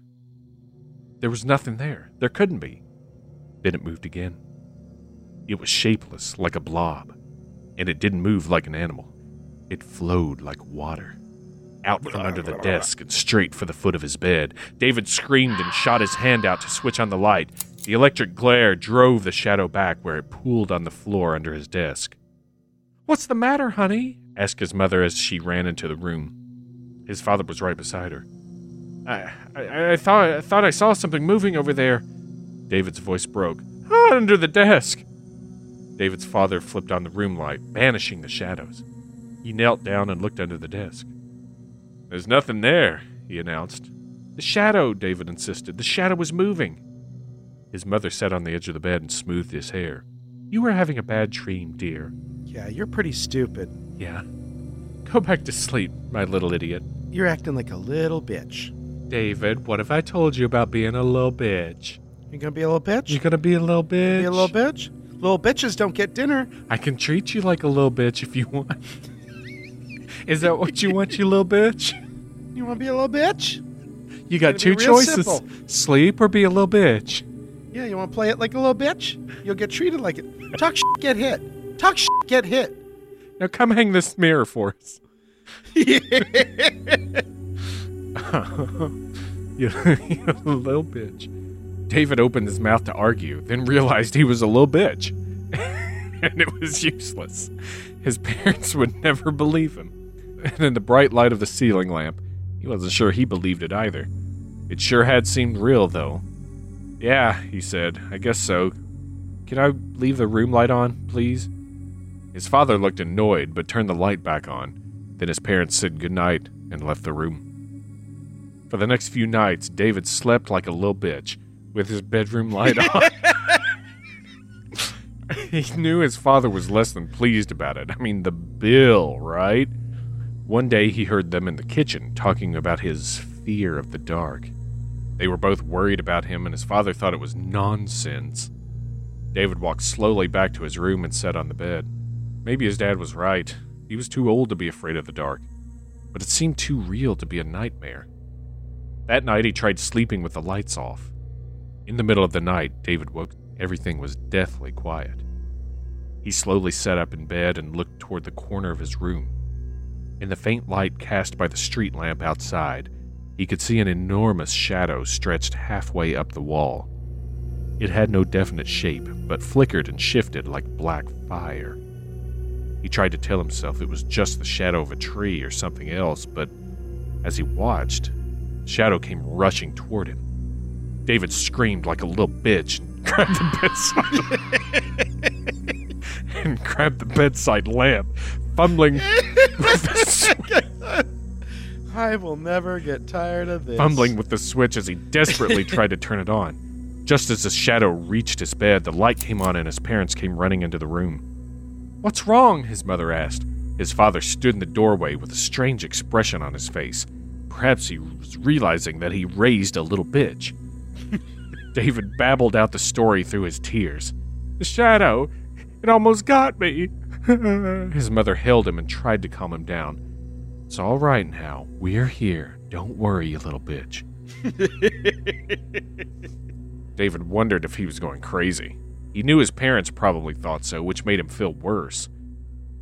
There was nothing there. There couldn't be. Then it moved again. It was shapeless, like a blob, and it didn't move like an animal. It flowed like water. Out from under the desk and straight for the foot of his bed. David screamed and shot his hand out to switch on the light. The electric glare drove the shadow back where it pooled on the floor under his desk. What's the matter, honey? asked his mother as she ran into the room. His father was right beside her. I, I, I thought I thought I saw something moving over there. David's voice broke. Ah, under the desk. David's father flipped on the room light, banishing the shadows. He knelt down and looked under the desk. There's nothing there, he announced. The shadow, David insisted. The shadow was moving. His mother sat on the edge of the bed and smoothed his hair. You were having a bad dream, dear. Yeah, you're pretty stupid. Yeah. Go back to sleep, my little idiot. You're acting like a little bitch. David, what have I told you about being a little bitch? You gonna be a little bitch? You gonna be a little bitch? be a little bitch? Little bitches don't get dinner. I can treat you like a little bitch if you want. [laughs] Is that what you want, you little bitch? You wanna be a little bitch? You got two choices simple. sleep or be a little bitch. Yeah, you wanna play it like a little bitch? You'll get treated like it. Talk [laughs] shit, get hit. Talk shit, get hit. Now come hang this mirror for us. [laughs] [laughs] you, you little bitch. David opened his mouth to argue, then realized he was a little bitch. [laughs] and it was useless. His parents would never believe him. And in the bright light of the ceiling lamp, he wasn't sure he believed it either. It sure had seemed real, though. Yeah, he said, I guess so. Can I leave the room light on, please? His father looked annoyed, but turned the light back on. Then his parents said goodnight and left the room. For the next few nights, David slept like a little bitch with his bedroom light on. [laughs] he knew his father was less than pleased about it. I mean, the bill, right? One day he heard them in the kitchen talking about his fear of the dark. They were both worried about him, and his father thought it was nonsense. David walked slowly back to his room and sat on the bed. Maybe his dad was right. He was too old to be afraid of the dark, but it seemed too real to be a nightmare. That night he tried sleeping with the lights off. In the middle of the night, David woke. Everything was deathly quiet. He slowly sat up in bed and looked toward the corner of his room. In the faint light cast by the street lamp outside, he could see an enormous shadow stretched halfway up the wall. It had no definite shape, but flickered and shifted like black fire. He tried to tell himself it was just the shadow of a tree or something else, but as he watched, shadow came rushing toward him. David screamed like a little bitch and [laughs] grabbed the bedside [laughs] and grabbed the bedside lamp, fumbling with the sw- I will never get tired of this. fumbling with the switch as he desperately [laughs] tried to turn it on. Just as the shadow reached his bed, the light came on and his parents came running into the room. What's wrong? his mother asked. His father stood in the doorway with a strange expression on his face. Perhaps he was realizing that he raised a little bitch. [laughs] David babbled out the story through his tears. The shadow, it almost got me. [laughs] his mother held him and tried to calm him down. It's all right now. We're here. Don't worry, you little bitch. [laughs] David wondered if he was going crazy. He knew his parents probably thought so, which made him feel worse.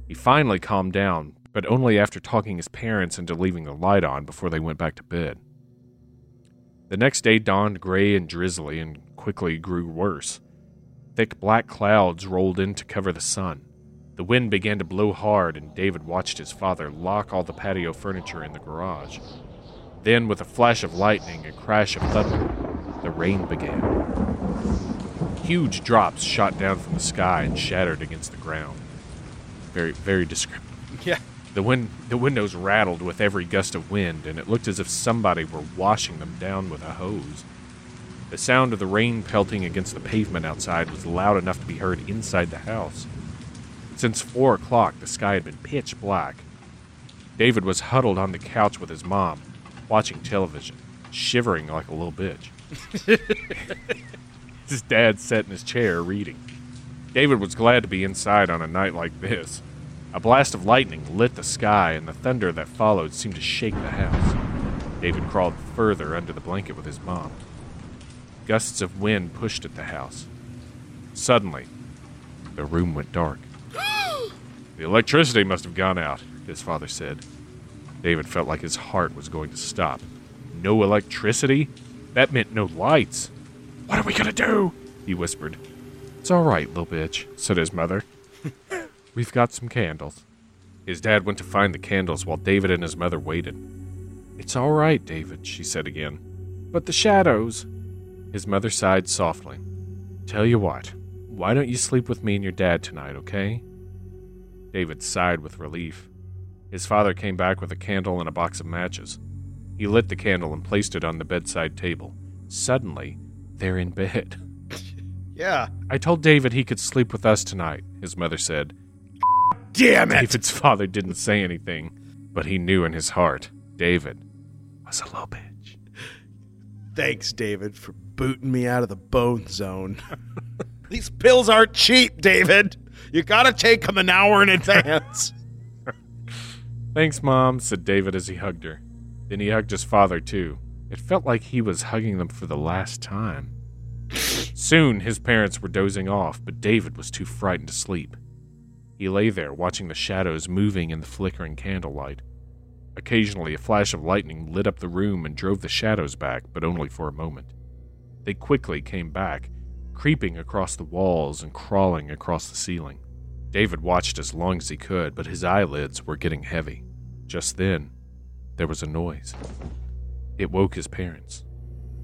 He finally calmed down, but only after talking his parents into leaving the light on before they went back to bed. The next day dawned gray and drizzly and quickly grew worse. Thick black clouds rolled in to cover the sun. The wind began to blow hard, and David watched his father lock all the patio furniture in the garage. Then, with a flash of lightning and crash of thunder, the rain began. Huge drops shot down from the sky and shattered against the ground. Very, very descriptive. Yeah. The, win- the windows rattled with every gust of wind, and it looked as if somebody were washing them down with a hose. The sound of the rain pelting against the pavement outside was loud enough to be heard inside the house. Since four o'clock, the sky had been pitch black. David was huddled on the couch with his mom, watching television, shivering like a little bitch. [laughs] his dad sat in his chair reading. David was glad to be inside on a night like this. A blast of lightning lit the sky, and the thunder that followed seemed to shake the house. David crawled further under the blanket with his mom. Gusts of wind pushed at the house. Suddenly, the room went dark. [gasps] the electricity must have gone out, his father said. David felt like his heart was going to stop. No electricity? That meant no lights. What are we gonna do? He whispered. It's all right, little bitch, said his mother. We've got some candles. His dad went to find the candles while David and his mother waited. It's all right, David, she said again. But the shadows. His mother sighed softly. Tell you what, why don't you sleep with me and your dad tonight, okay? David sighed with relief. His father came back with a candle and a box of matches. He lit the candle and placed it on the bedside table. Suddenly, they're in bed. [laughs] Yeah. I told David he could sleep with us tonight, his mother said. Damn it. David's father didn't say anything, but he knew in his heart David was a low bitch. Thanks, David, for booting me out of the bone zone. [laughs] These pills aren't cheap, David. You gotta take them an hour in advance. [laughs] Thanks, Mom, said David as he hugged her. Then he hugged his father, too. It felt like he was hugging them for the last time. [laughs] Soon his parents were dozing off, but David was too frightened to sleep. He lay there, watching the shadows moving in the flickering candlelight. Occasionally, a flash of lightning lit up the room and drove the shadows back, but only for a moment. They quickly came back, creeping across the walls and crawling across the ceiling. David watched as long as he could, but his eyelids were getting heavy. Just then, there was a noise. It woke his parents.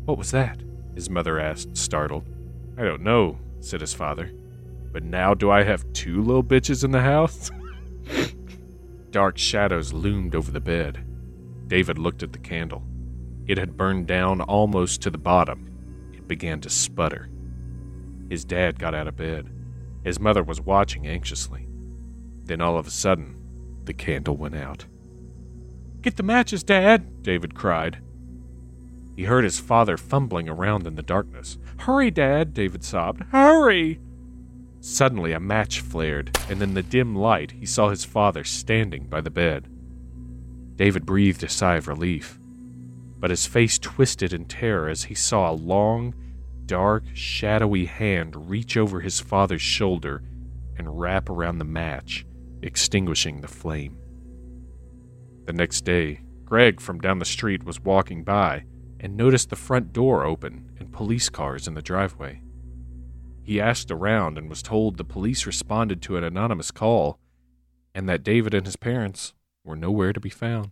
What was that? His mother asked, startled. I don't know, said his father. But now do I have two little bitches in the house? [laughs] Dark shadows loomed over the bed. David looked at the candle. It had burned down almost to the bottom. It began to sputter. His dad got out of bed. His mother was watching anxiously. Then all of a sudden, the candle went out. Get the matches, Dad, David cried. He heard his father fumbling around in the darkness. Hurry, Dad, David sobbed. Hurry! Suddenly, a match flared, and in the dim light, he saw his father standing by the bed. David breathed a sigh of relief, but his face twisted in terror as he saw a long, dark, shadowy hand reach over his father's shoulder and wrap around the match, extinguishing the flame. The next day, Greg from down the street was walking by and noticed the front door open and police cars in the driveway. He asked around and was told the police responded to an anonymous call and that David and his parents were nowhere to be found.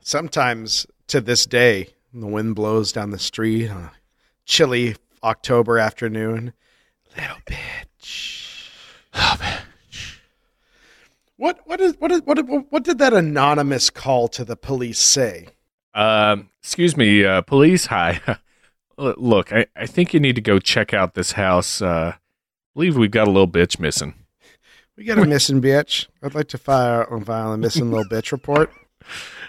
Sometimes to this day, the wind blows down the street on a chilly October afternoon. Little bitch. Little bitch. What what is what is what what did that anonymous call to the police say? Um, excuse me, uh, police. Hi. [laughs] Look, I, I think you need to go check out this house. Uh, I believe we've got a little bitch missing. We got a missing bitch. I'd like to file a file a missing little bitch report.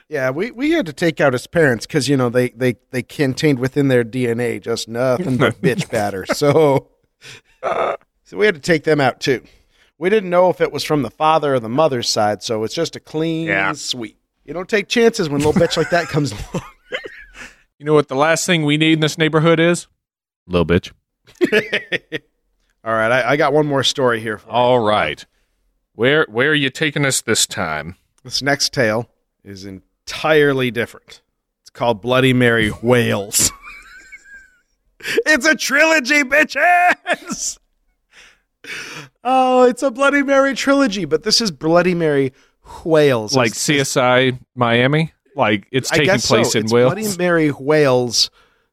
Yeah, we, we had to take out his parents because you know they, they they contained within their DNA just nothing but [laughs] bitch batter. So so we had to take them out too. We didn't know if it was from the father or the mother's side, so it's just a clean Yeah. sweep. You don't take chances when little bitch like that comes [laughs] along. You know what the last thing we need in this neighborhood is? Little bitch. [laughs] All right, I, I got one more story here. For you. All right. Where where are you taking us this time? This next tale is entirely different. It's called Bloody Mary Whales. [laughs] it's a trilogy, bitches! Oh, it's a Bloody Mary trilogy, but this is Bloody Mary Whales. Like It's- CSI Miami? Like it's taking place so. in it's Wales? Bloody Mary Wales,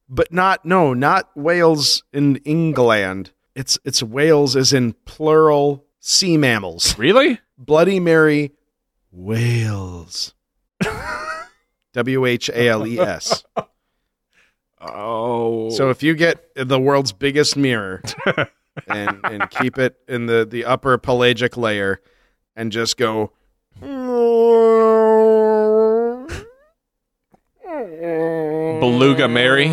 but not no, not Wales in England. It's it's Wales as in plural sea mammals. Really? Bloody Mary Whales. W H A L E S. Oh. So if you get the world's biggest mirror and and keep it in the the upper pelagic layer and just go Beluga Mary?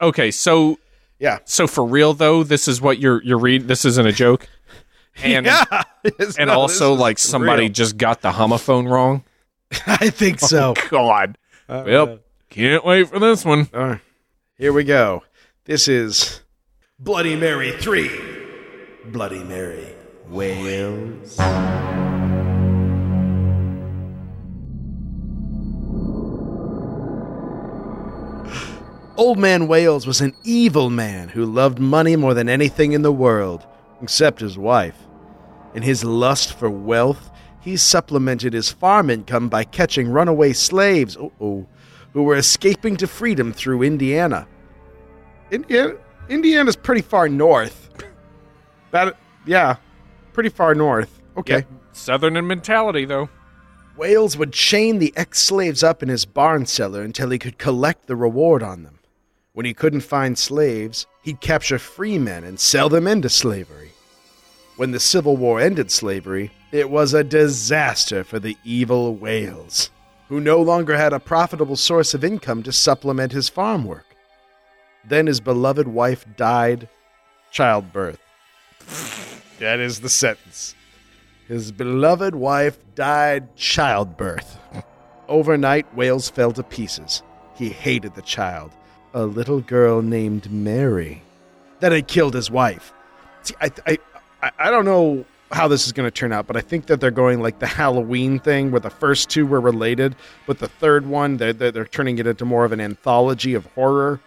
Okay, so Yeah. so for real though, this is what you're you're reading. This isn't a joke. And yeah. [laughs] And also like somebody real. just got the homophone wrong. [laughs] I think so. God. Uh, Well, can't wait for this one. Right. Here we go. This is Bloody Mary 3, Bloody Mary Wales. Old Man Wales was an evil man who loved money more than anything in the world, except his wife. In his lust for wealth, he supplemented his farm income by catching runaway slaves who were escaping to freedom through Indiana. Indiana? Indiana's pretty far north. That yeah, pretty far north. Okay. Yep. Southern in mentality, though. Wales would chain the ex slaves up in his barn cellar until he could collect the reward on them. When he couldn't find slaves, he'd capture free men and sell them into slavery. When the Civil War ended slavery, it was a disaster for the evil Wales, who no longer had a profitable source of income to supplement his farm work. Then his beloved wife died childbirth. That is the sentence. His beloved wife died childbirth. Overnight, Wales fell to pieces. He hated the child, a little girl named Mary, that had killed his wife. See, I, I, I- don't know how this is going to turn out, but I think that they're going like the Halloween thing, where the first two were related, but the third one they're, they're, they're turning it into more of an anthology of horror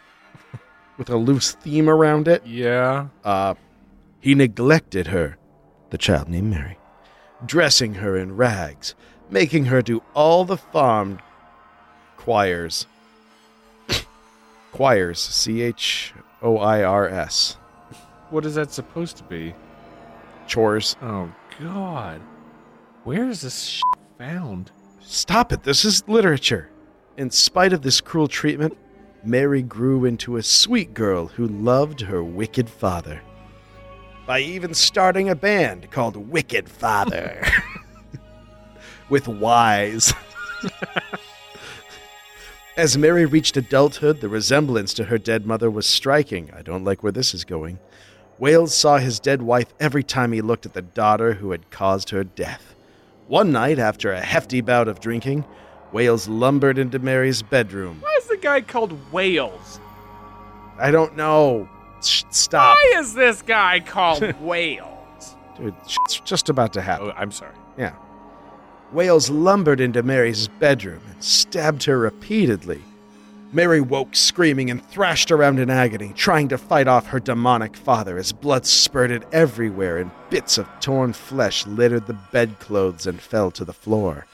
with a loose theme around it. Yeah. Uh, he neglected her, the child named Mary, dressing her in rags, making her do all the farm choirs. [coughs] choirs, C H O I R S. What is that supposed to be? Chores. Oh, God. Where is this sh- found? Stop it, this is literature. In spite of this cruel treatment, Mary grew into a sweet girl who loved her wicked father. By even starting a band called Wicked Father. [laughs] With Y's. [laughs] As Mary reached adulthood, the resemblance to her dead mother was striking. I don't like where this is going. Wales saw his dead wife every time he looked at the daughter who had caused her death. One night, after a hefty bout of drinking, Wales lumbered into Mary's bedroom. Why is the guy called Wales? I don't know. Stop. Why is this guy called [laughs] Wales? Dude, shit's just about to happen. Oh, I'm sorry. Yeah. Wales lumbered into Mary's bedroom and stabbed her repeatedly. Mary woke screaming and thrashed around in agony, trying to fight off her demonic father as blood spurted everywhere and bits of torn flesh littered the bedclothes and fell to the floor.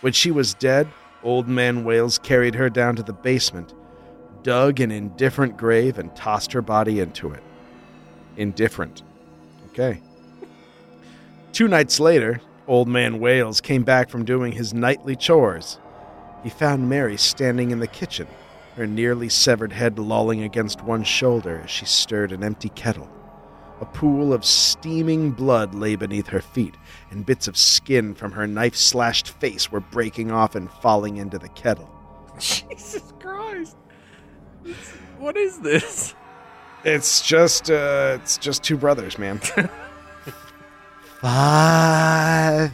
When she was dead, Old Man Wales carried her down to the basement, dug an indifferent grave, and tossed her body into it. Indifferent. Okay. [laughs] Two nights later, Old Man Wales came back from doing his nightly chores. He found Mary standing in the kitchen, her nearly severed head lolling against one shoulder as she stirred an empty kettle. A pool of steaming blood lay beneath her feet, and bits of skin from her knife slashed face were breaking off and falling into the kettle. Jesus Christ. What is this? It's just, uh, it's just two brothers, man. [laughs] Father,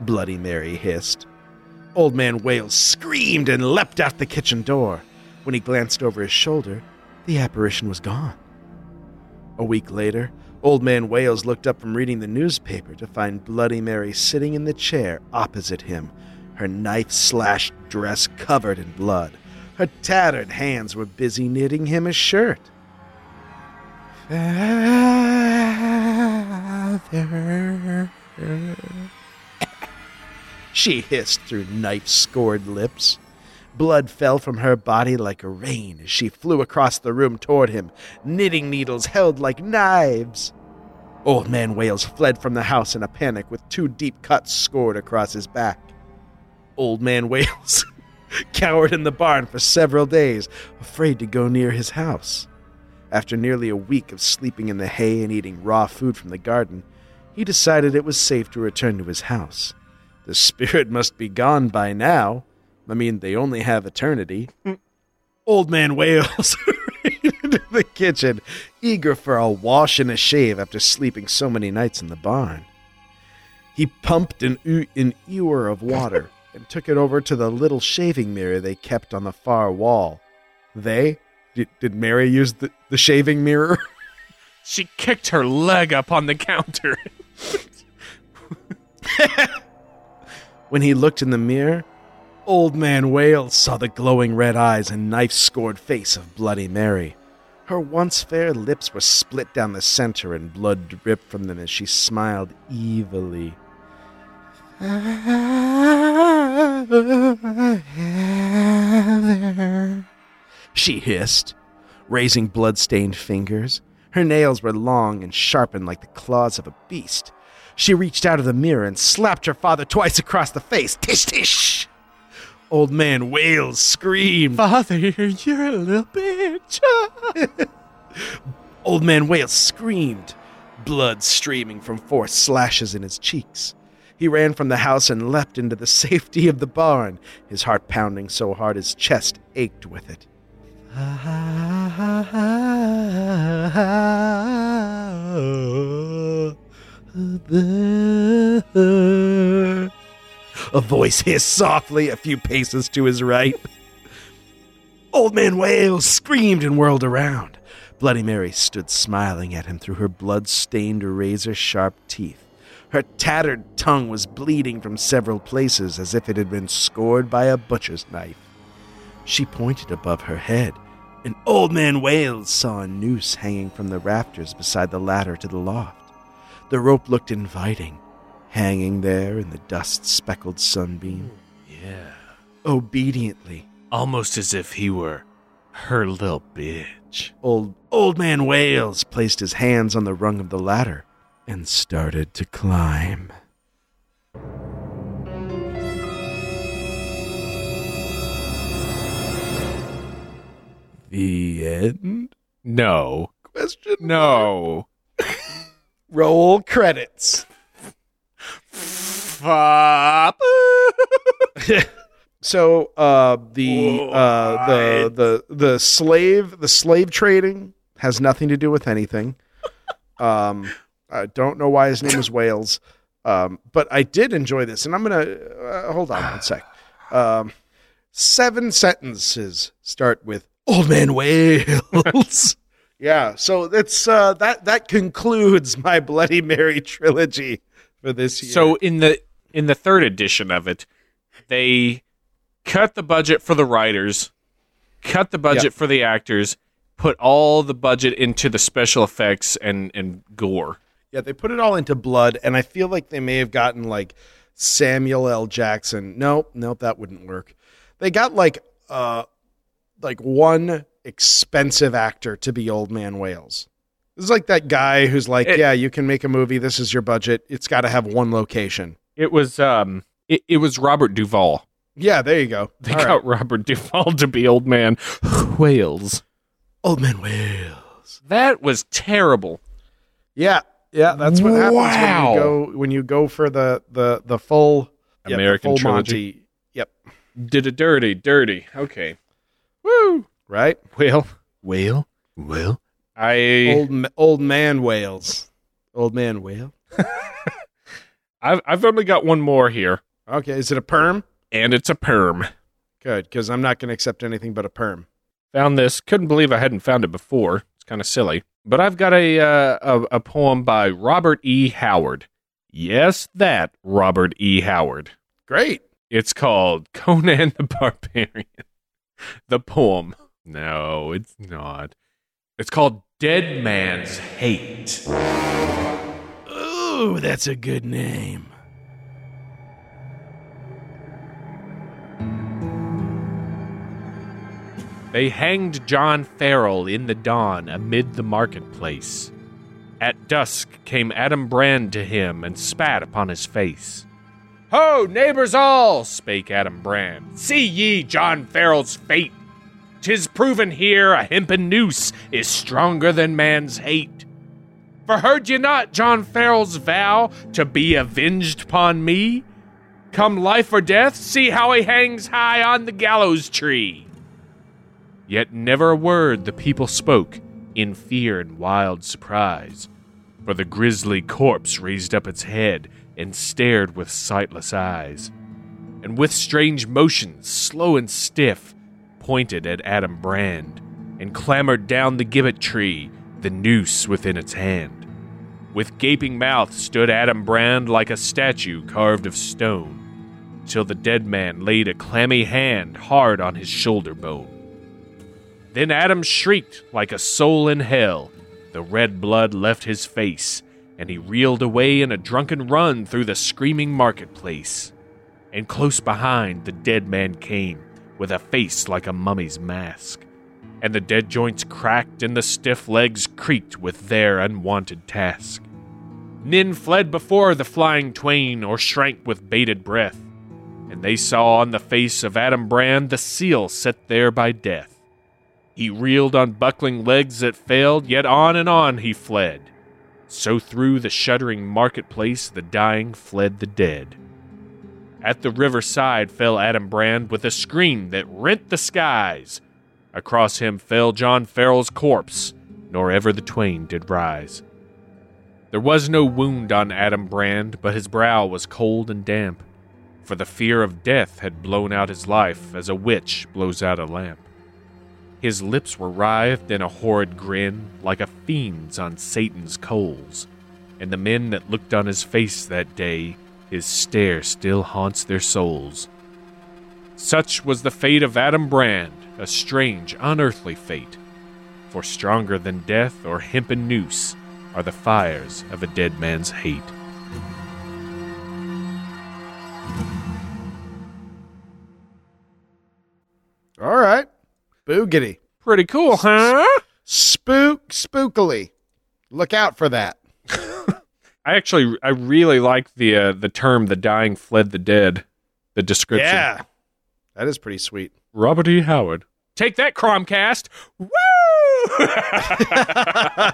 Bloody Mary hissed. Old Man Wales screamed and leapt out the kitchen door. When he glanced over his shoulder, the apparition was gone. A week later, Old Man Wales looked up from reading the newspaper to find Bloody Mary sitting in the chair opposite him, her knife slashed dress covered in blood. Her tattered hands were busy knitting him a shirt. Father. She hissed through knife scored lips. Blood fell from her body like a rain as she flew across the room toward him, knitting needles held like knives. Old Man Wales fled from the house in a panic with two deep cuts scored across his back. Old Man [laughs] Wales cowered in the barn for several days, afraid to go near his house. After nearly a week of sleeping in the hay and eating raw food from the garden, he decided it was safe to return to his house. The spirit must be gone by now. I mean, they only have eternity. Mm. Old Man Wales [laughs] into the kitchen, eager for a wash and a shave after sleeping so many nights in the barn. He pumped an, e- an ewer of water and took it over to the little shaving mirror they kept on the far wall. They? Did, did Mary use the, the shaving mirror? [laughs] She kicked her leg up on the counter. [laughs] When he looked in the mirror, Old Man Wales saw the glowing red eyes and knife scored face of Bloody Mary. Her once fair lips were split down the center and blood dripped from them as she smiled evilly. She hissed, raising blood-stained fingers. Her nails were long and sharpened like the claws of a beast. She reached out of the mirror and slapped her father twice across the face. Tish tish! Old man Wales screamed. Father, you're a little bitch. [laughs] Old man Wales screamed, blood streaming from four slashes in his cheeks. He ran from the house and leapt into the safety of the barn, his heart pounding so hard his chest ached with it. [laughs] A voice hissed softly a few paces to his right. Old Man Wales screamed and whirled around. Bloody Mary stood smiling at him through her blood stained, razor sharp teeth. Her tattered tongue was bleeding from several places as if it had been scored by a butcher's knife. She pointed above her head, and Old Man Wales saw a noose hanging from the rafters beside the ladder to the loft. The rope looked inviting, hanging there in the dust speckled sunbeam. Yeah. Obediently, Almost as if he were her little bitch. Old Old Man Wales placed his hands on the rung of the ladder and started to climb. The end? no. Question No. Roll credits. Fop. [laughs] So uh, the uh, the the the slave the slave trading has nothing to do with anything. Um, I don't know why his name is Wales, um, but I did enjoy this, and I'm gonna uh, hold on one sec. Um, seven sentences start with "Old Man Wales." [laughs] yeah, so that's uh, that that concludes my Bloody Mary trilogy for this year. So in the in the third edition of it, they cut the budget for the writers, cut the budget Yep. for the actors, put all the budget into the special effects and and gore. Yeah, they put it all into blood, and I feel like they may have gotten like Samuel L. Jackson. Nope, nope, that wouldn't work. They got like uh like one expensive actor to be Old Man Wales. This is like that guy who's like, It- yeah, you can make a movie. This is your budget. It's got to have one location. It was um it, it was Robert Duvall. Yeah, there you go. They All got right. Robert Duvall to be old man [sighs] Wales. Old Man Wales. That was terrible. Yeah, yeah, that's what happens when you go when you go for the the the full yeah, the American full trilogy. Monty. Yep. Did it dirty, dirty. Okay. Woo. Right. Well, Well, well, I old old man whales. Old man whale. [laughs] I've I've only got one more here, Okay, is it a perm? and it's a perm. Good, because I'm not going to accept anything but a perm. Found this. Couldn't believe I hadn't found it before. It's kind of silly, but I've got a, uh, a a poem by Robert E. Howard. Yes, that Robert E. Howard. Great. It's called Conan the Barbarian. [laughs] The poem. No, it's not. It's called Dead Man's Hate. Ooh, that's a good name. They hanged John Farrell in the dawn amid the marketplace. At dusk came Adam Brand to him and spat upon his face. Ho, neighbors all, spake Adam Brand, see ye John Farrell's fate. Tis proven here a hempen noose is stronger than man's hate. For heard ye not John Farrell's vow to be avenged upon me? Come life or death, see how he hangs high on the gallows tree. Yet never a word the people spoke in fear and wild surprise, for the grisly corpse raised up its head and stared with sightless eyes, and with strange motions, slow and stiff, pointed at Adam Brand, and clambered down the gibbet tree, the noose within its hand. With gaping mouth stood Adam Brand like a statue carved of stone. till the dead man laid a clammy hand hard on his shoulder bone. Then Adam shrieked like a soul in hell. The red blood left his face, and he reeled away in a drunken run through the screaming marketplace. And close behind, the dead man came, with a face like a mummy's mask. And the dead joints cracked, and the stiff legs creaked with their unwanted task. Nin fled before the flying twain, or shrank with bated breath. And they saw on the face of Adam Brand the seal set there by death. He reeled on buckling legs that failed, yet on and on he fled. So through the shuddering marketplace the dying fled the dead. At the riverside fell Adam Brand with a scream that rent the skies. Across him fell John Farrell's corpse, nor ever the twain did rise. There was no wound on Adam Brand, but his brow was cold and damp, for the fear of death had blown out his life as a witch blows out a lamp. His lips were writhed in a horrid grin, like a fiend's on Satan's coals, and the men that looked on his face that day, his stare still haunts their souls. Such was the fate of Adam Brand, a strange, unearthly fate. For stronger than death or hempen noose are the fires of a dead man's hate. All right. Boogity. Pretty cool, huh? Spook spookily. Look out for that. [laughs] I actually, I really like the uh, the term "the dying fled the dead." The description. Yeah. That is pretty sweet. Robert E. Howard. Take that, Cromcast. Woo! [laughs] [laughs]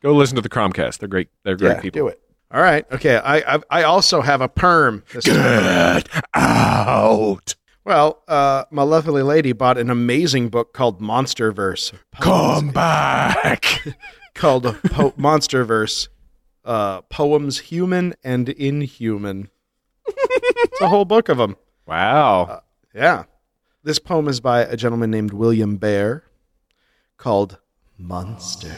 Go listen to the Cromcast. They're great. They're great yeah, people. do it. All right. Okay. I I, I also have a perm. This time. Get out. Well, uh, my lovely lady bought an amazing book called Monsterverse. Come back. [laughs] Called po- Monsterverse. Uh, poems human and inhuman. it's a whole book of them. Wow. Yeah. This poem is by a gentleman named William Baer called Monster.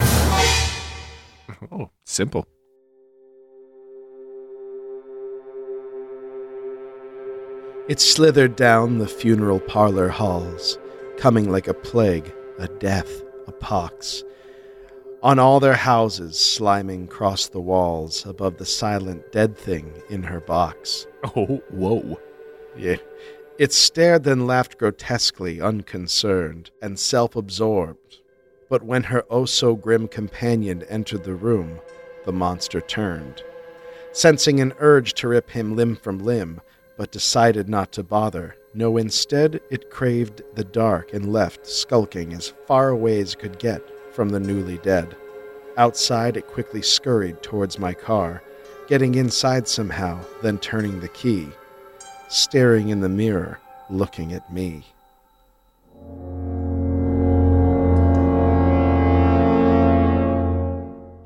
oh, simple. It slithered down the funeral parlor halls, coming like a plague, a death, a pox. On all their houses, sliming crossed the walls above the silent dead thing in her box. Oh, whoa. Yeah. It stared, then laughed grotesquely, unconcerned and self absorbed. But when her oh so grim companion entered the room, the monster turned, sensing an urge to rip him limb from limb, but decided not to bother. No, instead, it craved the dark and left, skulking as far away as could get from the newly dead. Outside, it quickly scurried towards my car, getting inside somehow, then turning the key staring in the mirror, looking at me.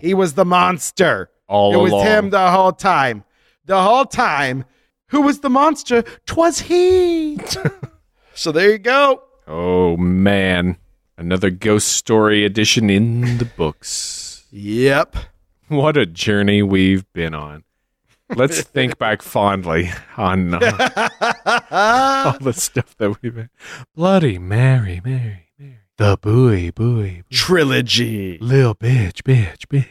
He was the monster. All it was along. him the whole time. The whole time. Who was the monster? Twas he. [laughs] so there you go. Oh, man. Another ghost story edition in the books. Yep. What a journey we've been on. Let's [laughs] think back fondly on uh, [laughs] all the stuff that we've been. Bloody Mary, Mary, Mary. The buoy, buoy. Trilogy. Little bitch, bitch, bitch.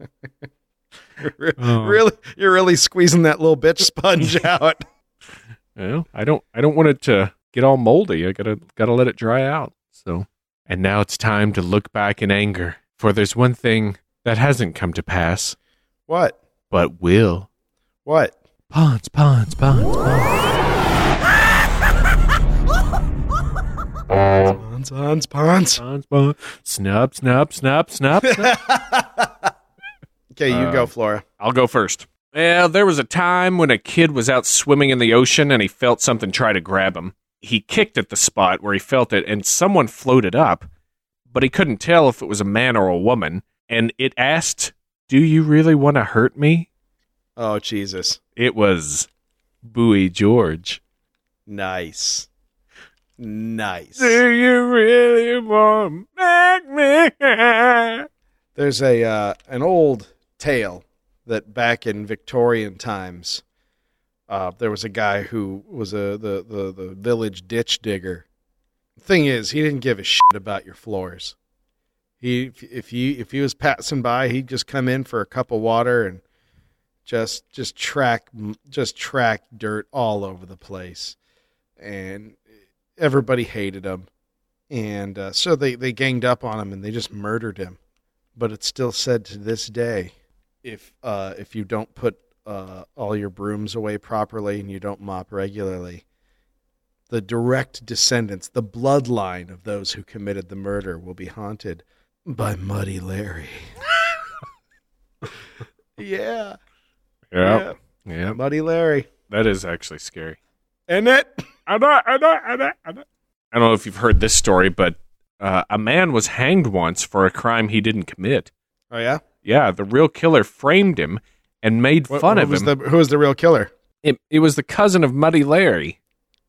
[laughs] Oh. Really, you're really squeezing that little bitch sponge out. Well, I don't I don't want it to get all moldy. I gotta gotta let it dry out. So And now it's time to look back in anger, for there's one thing that hasn't come to pass, What? but will. What? Pawns, pawns, pawns, pawns. Pons, pons, pons. Pawns, pawns. Snub, snub, snub, snub, snub. [laughs] Okay, you Uh, go, Flora. I'll go first. Well, there was a time when a kid was out swimming in the ocean and he felt something try to grab him. He kicked at the spot where he felt it and someone floated up, but he couldn't tell if it was a man or a woman. And it asked, Do you really want to hurt me? Oh, Jesus. It was Bowie George. Nice. Nice. Do you really want to make me? There's a uh, an old tale that back in Victorian times, Uh, there was a guy who was a the, the, the village ditch digger. Thing is, he didn't give a shit about your floors. He if he if he was passing by, he'd just come in for a cup of water and just just track just track dirt all over the place, and everybody hated him, and uh, so they they ganged up on him and they just murdered him. But it's still said to this day, if uh, if you don't put uh, all your brooms away properly and you don't mop regularly, the direct descendants, the bloodline of those who committed the murder, will be haunted by Muddy Larry. [laughs] yeah, Yeah. Yeah. Muddy Larry. That is actually scary. And it. I know, I know, I know, I know. I don't know if you've heard this story, but uh, a man was hanged once for a crime he didn't commit. Oh yeah. Yeah, the real killer framed him and made What- fun what of was him. The, who was the real killer? it, it was the cousin of Muddy Larry.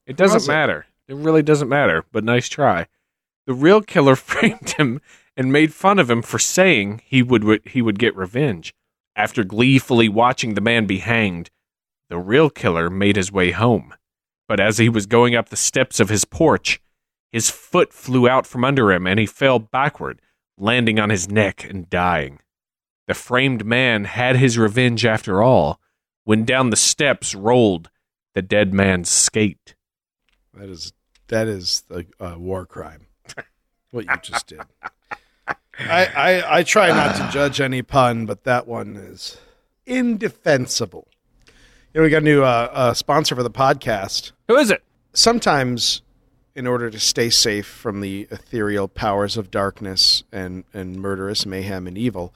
It doesn't it? matter. It really doesn't matter, but nice try. The real killer [laughs] framed him and made fun of him for saying he would he would get revenge. After gleefully watching the man be hanged, the real killer made his way home. But as he was going up the steps of his porch, his foot flew out from under him and he fell backward, landing on his neck and dying. The framed man had his revenge after all, when down the steps rolled the dead man's skate. That is that is a uh, war crime. What you just did. I, I I try not to judge any pun, but that one is indefensible. You know, we got a new uh, uh, sponsor for the podcast. Who is it? Sometimes, in order to stay safe from the ethereal powers of darkness and, and murderous mayhem and evil,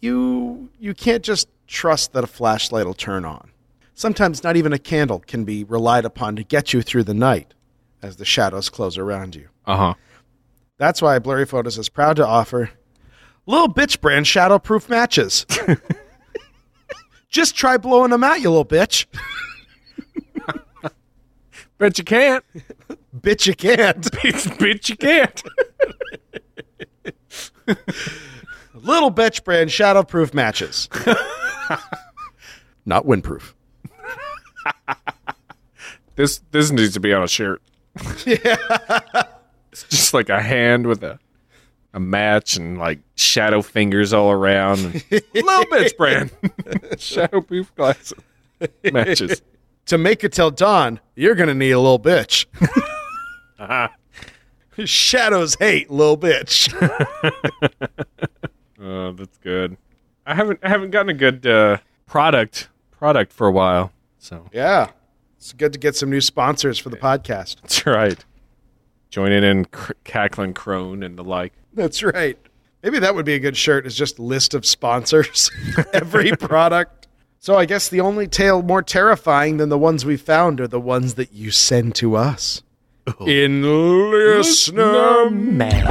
you you can't just trust that a flashlight will turn on. Sometimes not even a candle can be relied upon to get you through the night as the shadows close around you. Uh huh. That's why Blurry Photos is proud to offer Little Bitch brand shadowproof matches. [laughs] Just try blowing them out, you little bitch. Bet you can't. bitch, you can't. [laughs] Bitch, bitch, you can't. Little Bitch brand shadowproof matches. [laughs] Not windproof. This this needs to be on a shirt. It's just like a hand with a a match and like shadow fingers all around. [laughs] Little bitch brand. [laughs] shadow proof glasses. Matches. [laughs] To make it till dawn, you're gonna need a little bitch. Uh-huh. Shadows hate little bitch. Oh, that's good. I haven't I haven't gotten a good uh, product product for a while. So yeah, it's good to get some new sponsors for the podcast. that's right. Joining in cr- cackling crone and the like. That's right. Maybe that would be a good shirt. Is just list of sponsors, [laughs] every [laughs] product. So I guess the only tale more terrifying than the ones we found are the ones that you send to us. Oh. In listener mail.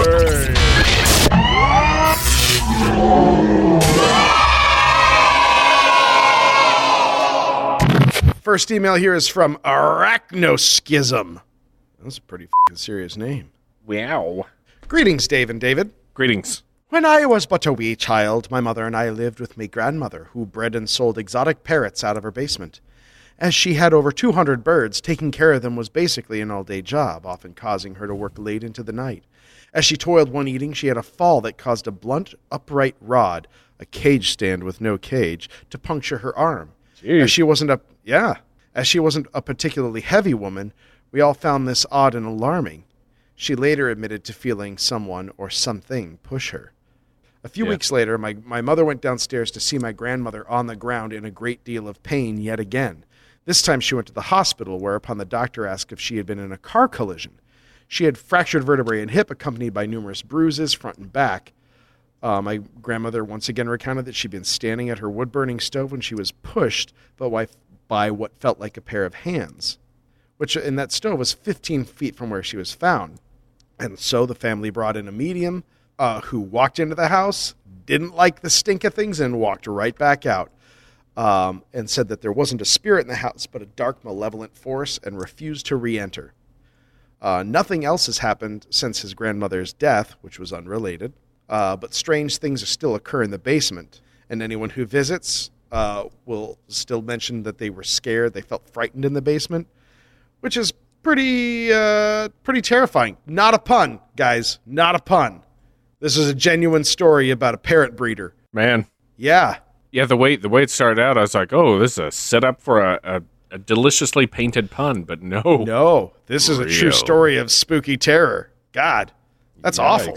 First email here is from Arachnoschism. That's a pretty fing serious name. Wow. Greetings, Dave and David. Greetings. When I was but a wee child, my mother and I lived with my grandmother, who bred and sold exotic parrots out of her basement. As she had over 200 birds, taking care of them was basically an all day job, often causing her to work late into the night. As she toiled one evening, she had a fall that caused a blunt, upright rod, a cage stand with no cage, to puncture her arm. As she wasn't a yeah, as she wasn't a particularly heavy woman, we all found this odd and alarming. She later admitted to feeling someone or something push her. A few Yeah. weeks later, my, my mother went downstairs to see my grandmother on the ground in a great deal of pain yet again. This time she went to the hospital, whereupon the doctor asked if she had been in a car collision. She had fractured vertebrae and hip, accompanied by numerous bruises front and back. Uh, my grandmother once again recounted that she'd been standing at her wood burning stove when she was pushed but by, by what felt like a pair of hands, which in that stove was 15 feet from where she was found. And so the family brought in a medium uh, who walked into the house, didn't like the stink of things, and walked right back out. Um, and said that there wasn't a spirit in the house, but a dark, malevolent force, and refused to re enter. Uh, nothing else has happened since his grandmother's death, which was unrelated. Uh, but strange things still occur in the basement, and anyone who visits uh, will still mention that they were scared. They felt frightened in the basement, which is pretty uh, pretty terrifying. Not a pun, guys. Not a pun. This is a genuine story about a parrot breeder. Man, Yeah, yeah. The way the way it started out, I was like, oh, this is a setup for a, a, a deliciously painted pun, but no, no, this is a true story of spooky terror. God, that's awful.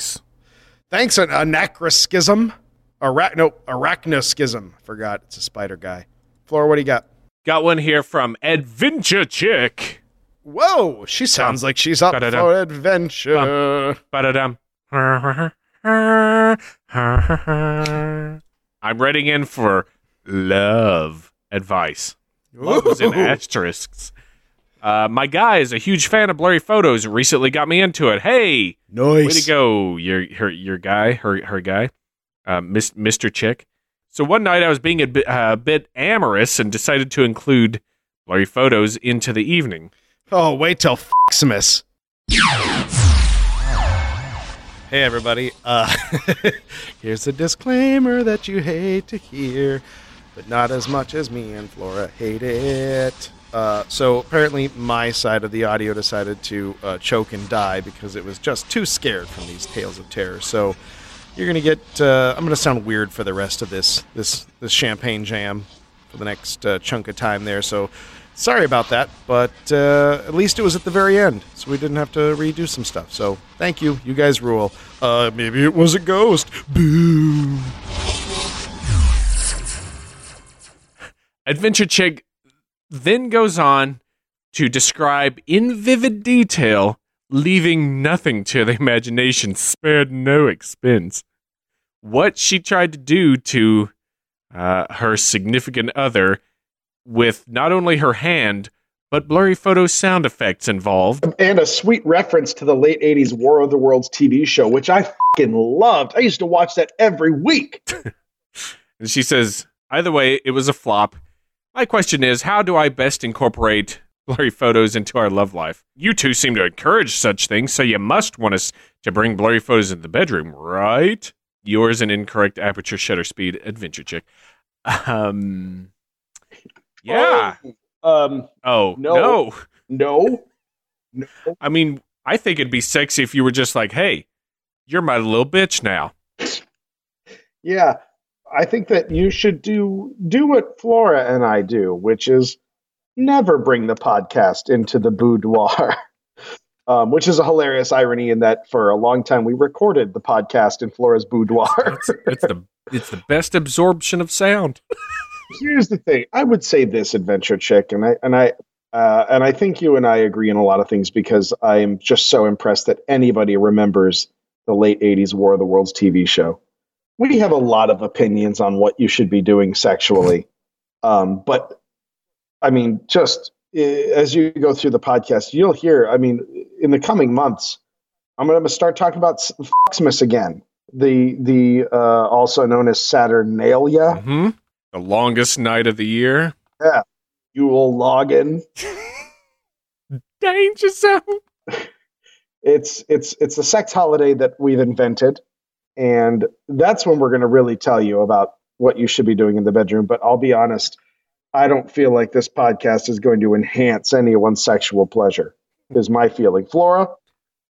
Thanks, an anachronism. Arach- no, arachnoschism. Forgot it's a spider guy. Flora, what do you got? Got one here from Adventure Chick. Whoa, she sounds like she's up Ba-da-dum. for adventure. Ba-da-dum. [laughs] I'm writing in for love advice. Love is in asterisks. Uh, my guy is a huge fan of blurry photos recently got me into it. Hey, Nice. way to go, your her your guy, her her guy, uh, Miss, Mr. Chick. So one night I was being a bit, uh, bit amorous and decided to include blurry photos into the evening. Oh, wait till Xmas. Hey, everybody. Uh, [laughs] here's a disclaimer that you hate to hear, but not as much as me and Flora hate it. Uh, so apparently, my side of the audio decided to uh, choke and die because it was just too scared from these tales of terror. So you're gonna get. Uh, I'm gonna sound weird for the rest of this this this champagne jam for the next uh, chunk of time there. So sorry about that, but uh, at least it was at the very end, so we didn't have to redo some stuff. So thank you, you guys rule. Uh, maybe it was a ghost. Boo. Adventure Chick then goes on to describe in vivid detail, leaving nothing to the imagination, spared no expense, what she tried to do to uh, her significant other with not only her hand, but blurry photo sound effects involved. and a sweet reference to the late 80s War of the Worlds TV show, which I fucking loved. I used to watch that every week. [laughs] And she says, either way, it was a flop. My question is, how do I best incorporate blurry photos into our love life? You two seem to encourage such things, so you must want us to bring blurry photos into the bedroom, right? Yours an incorrect aperture shutter speed adventure chick. Um, yeah. Oh, um, Oh, No. no. no. I mean, I think it'd be sexy if you were just like, hey, you're my little bitch now. Yeah. I think that you should do do what Flora and I do, which is never bring the podcast into the boudoir. [laughs] Um, which is a hilarious irony in that for a long time we recorded the podcast in Flora's boudoir. It's, it's the it's the best absorption of sound. [laughs] here's the thing. I would say this adventure chick and i and i uh, and i think you and i agree in a lot of things because i am just so impressed that anybody remembers the late 80s war of the worlds tv show. We have a lot of opinions on what you should be doing sexually. Um, but i mean just eh, as you go through the podcast you'll hear i mean in the coming months i'm going to start talking about Foxmas again. The the uh, also known as saturnalia. Hmm The longest night of the year. Yeah, Yule login. [laughs] Danger zone. It's it's it's a sex holiday that we've invented, and that's when we're going to really tell you about what you should be doing in the bedroom. But I'll be honest, I don't feel like this podcast is going to enhance anyone's sexual pleasure. Is my feeling, Flora?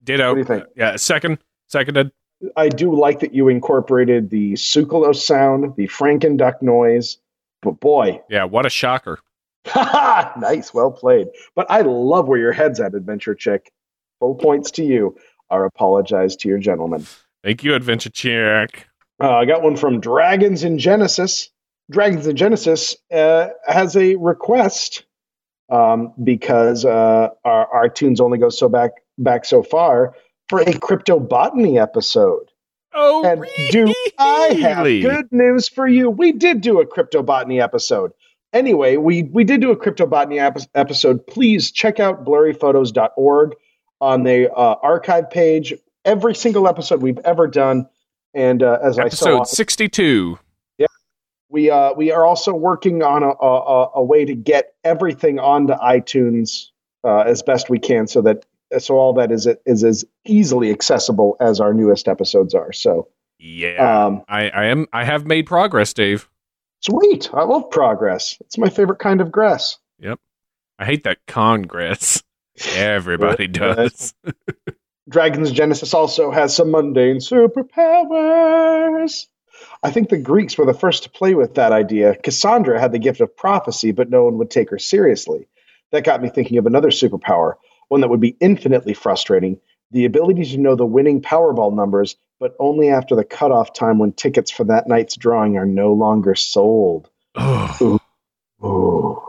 Ditto. What do you think? Yeah, second. Seconded. I do like that you incorporated the sucralose sound, the Franken duck noise, but boy, Yeah, what a shocker. [laughs] nice, well played. But I love where your head's at, Adventure Chick. Full points to you. Our apologize to your gentleman. Thank you, Adventure Chick. Uh, I got one from Dragons in Genesis. Dragons in Genesis uh, has a request um, because uh, our, our tunes only go so back back so far for a crypto botany episode. Oh, And do I have really? good news for you? We did do a crypto botany episode. Anyway, we we did do a crypto botany ep- episode. Please check out blurryphotos.org on the uh, archive page. Every single episode we've ever done, and uh, as I so Episode often 62. we uh, we are also working on a, a, a way to get everything onto iTunes uh, as best we can, so that so all that is is as easily accessible as our newest episodes are. So Yeah. um, I, I am I have made progress, Dave. Sweet. I love progress. It's my favorite kind of grass. Yep, I hate that Congress. [laughs] Everybody does. [laughs] Dragon's Genesis also has some mundane superpowers. I think the Greeks were the first to play with that idea. Cassandra had the gift of prophecy, but no one would take her seriously. That got me thinking of another superpower, one that would be infinitely frustrating the ability to know the winning Powerball numbers, but only after the cutoff time when tickets for that night's drawing are no longer sold. Oh, Ooh.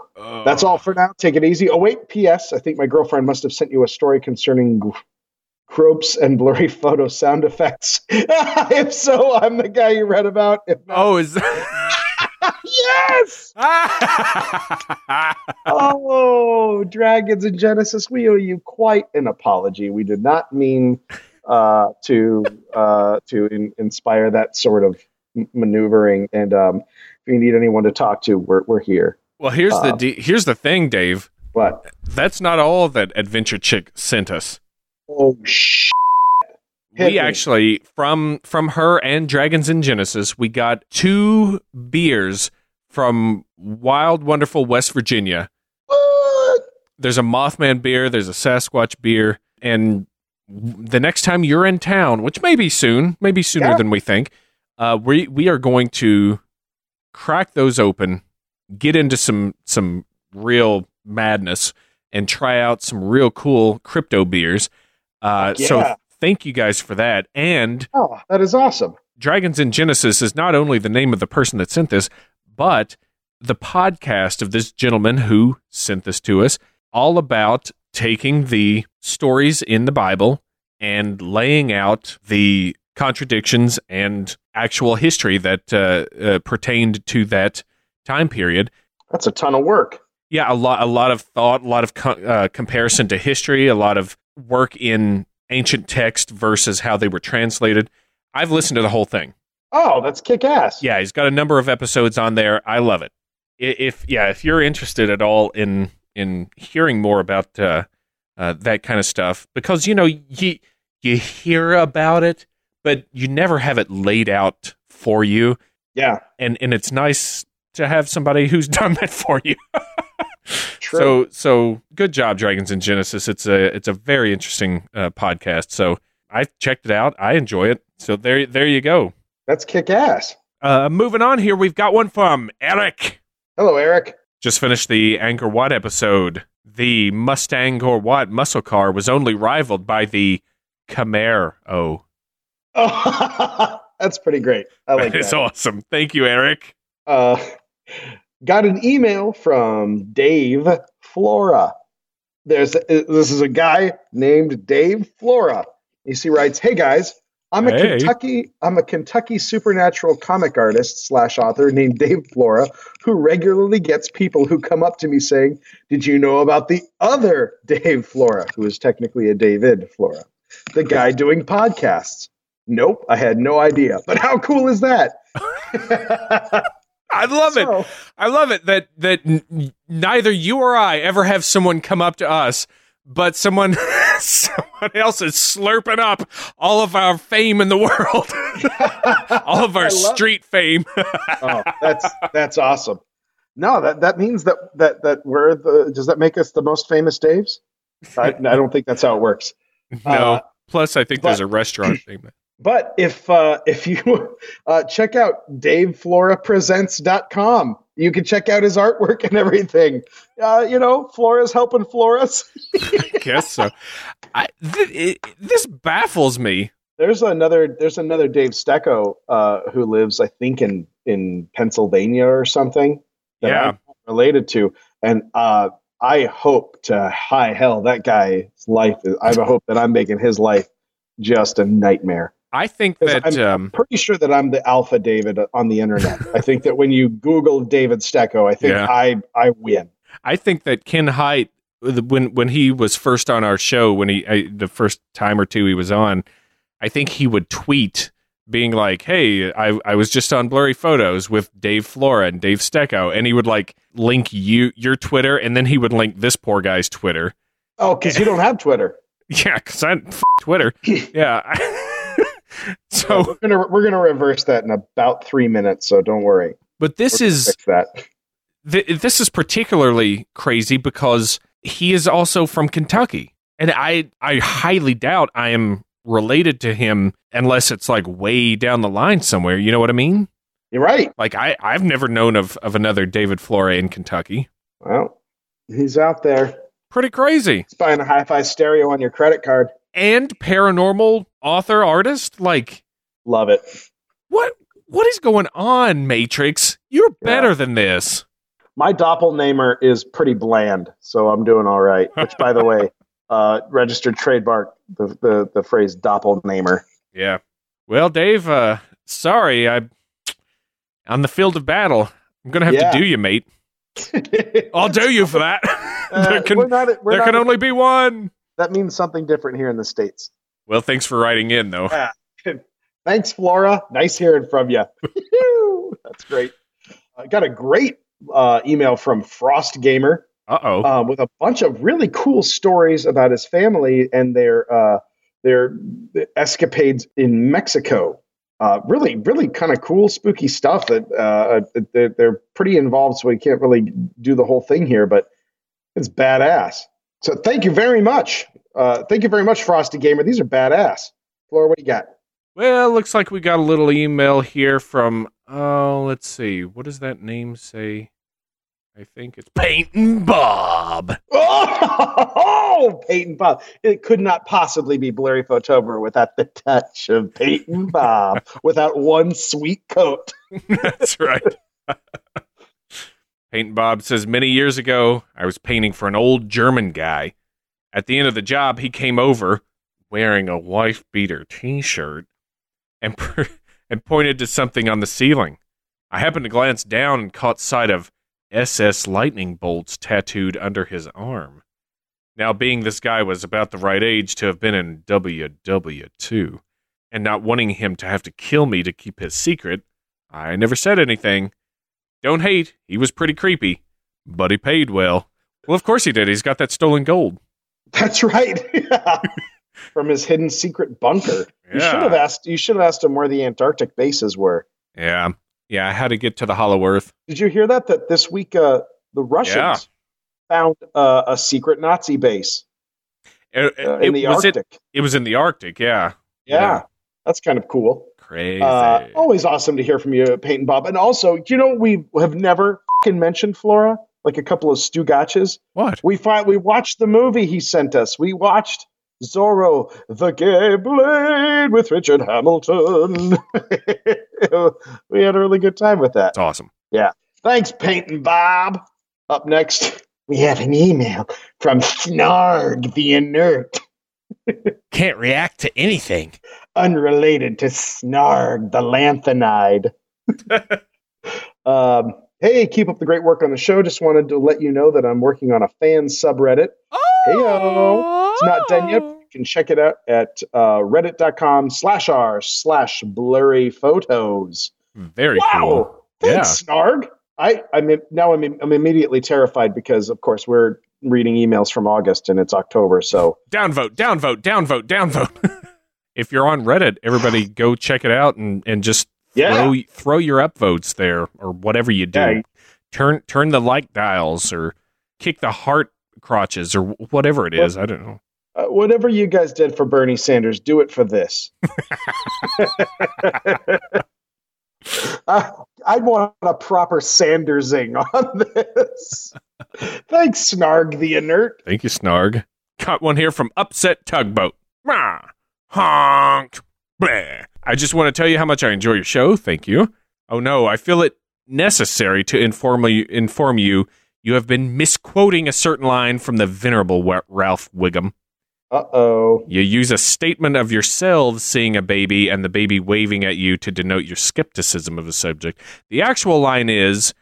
That's all for now. Take it easy. Oh, wait, P.S. I think my girlfriend must have sent you a story concerning gr- gropes and blurry [laughs] photo sound effects. [laughs] if so, I'm the guy you read about. Not, Oh, is [laughs] yes! [laughs] Oh, Dragons and Genesis, we owe you quite an apology. We did not mean uh, to uh, to in, inspire that sort of m- maneuvering. And um, if you need anyone to talk to, we're, we're here. well, here's the Uh, de- here's the thing, Dave. But, That's not all that Adventure Chick sent us. oh, sh! Hit we me. actually from from her and Dragons in Genesis, we got two beers from Wild Wonderful West Virginia. What? There's a Mothman beer, there's a Sasquatch beer, and the next time you're in town, which may be soon, maybe sooner Yeah. than we think, uh, we we are going to crack those open, get into some some real madness, and try out some real cool crypto beers. Uh, Yeah. So thank you guys for that. And Oh, that is awesome. Dragons in Genesis is not only the name of the person that sent this, but the podcast of this gentleman who sent this to us, all about taking the stories in the Bible and laying out the contradictions and actual history that uh, uh, pertained to that time period. That's a ton of work. Yeah, a lot, a lot of thought, a lot of co- uh, comparison to history, a lot of work in ancient text versus how they were translated. I've listened to the whole thing. Oh, that's kick ass. Yeah, he's got a number of episodes on there. I love it. If yeah, if you're interested at all in in hearing more about uh, uh, that kind of stuff, because you know you you hear about it, but you never have it laid out for you, Yeah. and and it's nice to have somebody who's [laughs] done that for you. True. So so good job, Dragons in Genesis. It's a it's a very interesting uh, podcast. So I checked it out. I enjoy it. So there there you go. That's kick ass. Uh, moving on here, we've got one from Eric. Hello, Eric. Just finished the Angkor Wat episode. The Mustang or Wat muscle car was only rivaled by the Camaro. Oh, Oh, that's pretty great. I like that that. awesome. Thank you, Eric. Uh, got an email from Dave Flora. There's this is a guy named Dave Flora. See, writes, "Hey guys, I'm a Hey. Kentucky I'm a Kentucky supernatural comic artist slash author named Dave Flora who regularly gets people who come up to me saying, "Did you know about the other Dave Flora, who is technically a David Flora, the guy doing podcasts?" Nope, I had no idea. But how cool is that? [laughs] I love it. I love it that that n- neither you or I ever have someone come up to us, but someone [laughs] [laughs] someone else is slurping up all of our fame in the world, [laughs] all of our street fame. [laughs] oh, that's that's awesome. No, that that means that that that we're the. Does that make us the most famous Daves? I, I don't think that's how it works. no. Uh, Plus, I think there's a restaurant [clears throat] thing. But if uh, if you uh, check out DaveFloraPresents.com, you can check out his artwork and everything. Uh, you know, Flora's helping Floras. [laughs] I guess so. I, th- it, this baffles me. There's another there's another Dave Stecco uh, who lives, I think, in in Pennsylvania or something. That Yeah. I'm related to, and uh, I hope to high hell that guy's life. Is, I hope that I'm making his life just a nightmare. I think that I'm um, pretty sure that I'm the alpha David on the internet. I think that when you Google David Stecco, I think Yeah. I I win. I think that Ken Hite, when when he was first on our show, when he I, the first time or two he was on, I think he would tweet being like, "Hey, I I was just on Blurry Photos with Dave Flora and Dave Stecco," and he would like link you your Twitter, and then he would link this poor guy's Twitter. Oh, because you don't have Twitter. [laughs] Yeah, because I f- Twitter. [clears throat] Yeah. [laughs] [laughs] So we're gonna we're gonna reverse that in about three minutes. So don't worry. But this is that. th- this is particularly crazy because he is also from Kentucky, and I I highly doubt I am related to him unless it's like way down the line somewhere. You know what I mean? You're right. Like I I've never known of of another David Flora in Kentucky. Well, he's out there. Pretty crazy. He's buying a hi-fi stereo on your credit card. And paranormal author artist like Love it. what what is going on Matrix? You're better than this. My doppelganger is pretty bland, so I'm doing all right. Which, by the way, [laughs] uh, registered trademark the, the the phrase doppelganger. Yeah. Well, Dave, uh sorry, I on the field of battle. I'm going to have Yeah. to do you, mate. [laughs] I'll do you for that. [laughs] Uh, there can, not, there can only be one. that means something different here in the states. Well, thanks for writing in, though. [laughs] Thanks, Flora. Nice hearing from you. [laughs] That's great. I got a great uh, email from Frost Gamer Uh oh. um, with a bunch of really cool stories about his family and their uh, their escapades in Mexico. Uh, really, really kind of cool, spooky stuff. That uh, they're, they're pretty involved, so we can't really do the whole thing here, but it's badass. So, thank you very much. Uh, thank you very much, Frosty Gamer. These are badass. Flora, what do you got? Well, looks like we got a little email here from. Oh, let's see. What does that name say? I think it's Painting Bob. [laughs] Oh, Peyton Bob. It could not possibly be Blurry Photober without the touch of Peyton Bob, [laughs] without one sweet coat. That's right. [laughs] Painting Bob says many years ago, I was painting for an old German guy. At the end of the job, he came over wearing a wife beater T-shirt and [laughs] and pointed to something on the ceiling. I happened to glance down and caught sight of SS lightning bolts tattooed under his arm. Now, being this guy was about the right age to have been in WW2, and not wanting him to have to kill me to keep his secret, I never said anything. Don't hate, he was pretty creepy, but he paid well. Well, of course he did. He's got that stolen gold. That's right. [laughs] From his hidden secret bunker. You should have asked you should have asked him where the Antarctic bases were. Yeah, yeah. how to get to the Hollow Earth. Did you hear that? That this week uh, the Russians Yeah. found uh, a secret Nazi base It, uh, in the was Arctic. it. It was in the Arctic. Yeah, yeah. yeah. That's kind of cool. crazy. Uh, always awesome to hear from you, Peyton Bob. And also, you know, we have never mentioned Flora, like a couple of Stu Gotches. what? We find we watched the movie he sent us. We watched Zorro, the Gay Blade with Richard Hamilton. [laughs] we had a really good time with that. It's awesome. Yeah. Thanks, Peyton Bob. Up next, we have an email from Snarg the Inert, [laughs] Can't react to anything. unrelated to Snarg the Lanthanide. [laughs] um, hey, keep up the great work on the show. Just wanted to let you know that I'm working on a fan subreddit. Oh! Heyo. It's not done yet. You can check it out at uh, reddit.com slash r slash blurry photos. Very wow. cool. Thanks, Snarg. I, I'm now I'm, I'm immediately terrified because, of course, we're reading emails from August and it's October. So Downvote, downvote, downvote, downvote. [laughs] if you're on Reddit, everybody go check it out and, and just Yeah. throw throw your upvotes there or whatever you do. Yeah. Turn turn the like dials or kick the heart crotches or whatever it is. I don't know. uh, whatever you guys did for Bernie Sanders, do it for this. [laughs] [laughs] I, I want a proper Sandersing on this. Thanks, Snarg the Inert. Thank you, Snarg. Got one here from Upset Tugboat. Rah, honk. Bleh. I just want to tell you how much I enjoy your show. Thank you. Oh no, I feel it necessary to inform you, inform you you have been misquoting a certain line from the venerable Ralph Wiggum. Uh oh. You use a statement of yourselves seeing a baby and the baby waving at you to denote your skepticism of the subject. The actual line is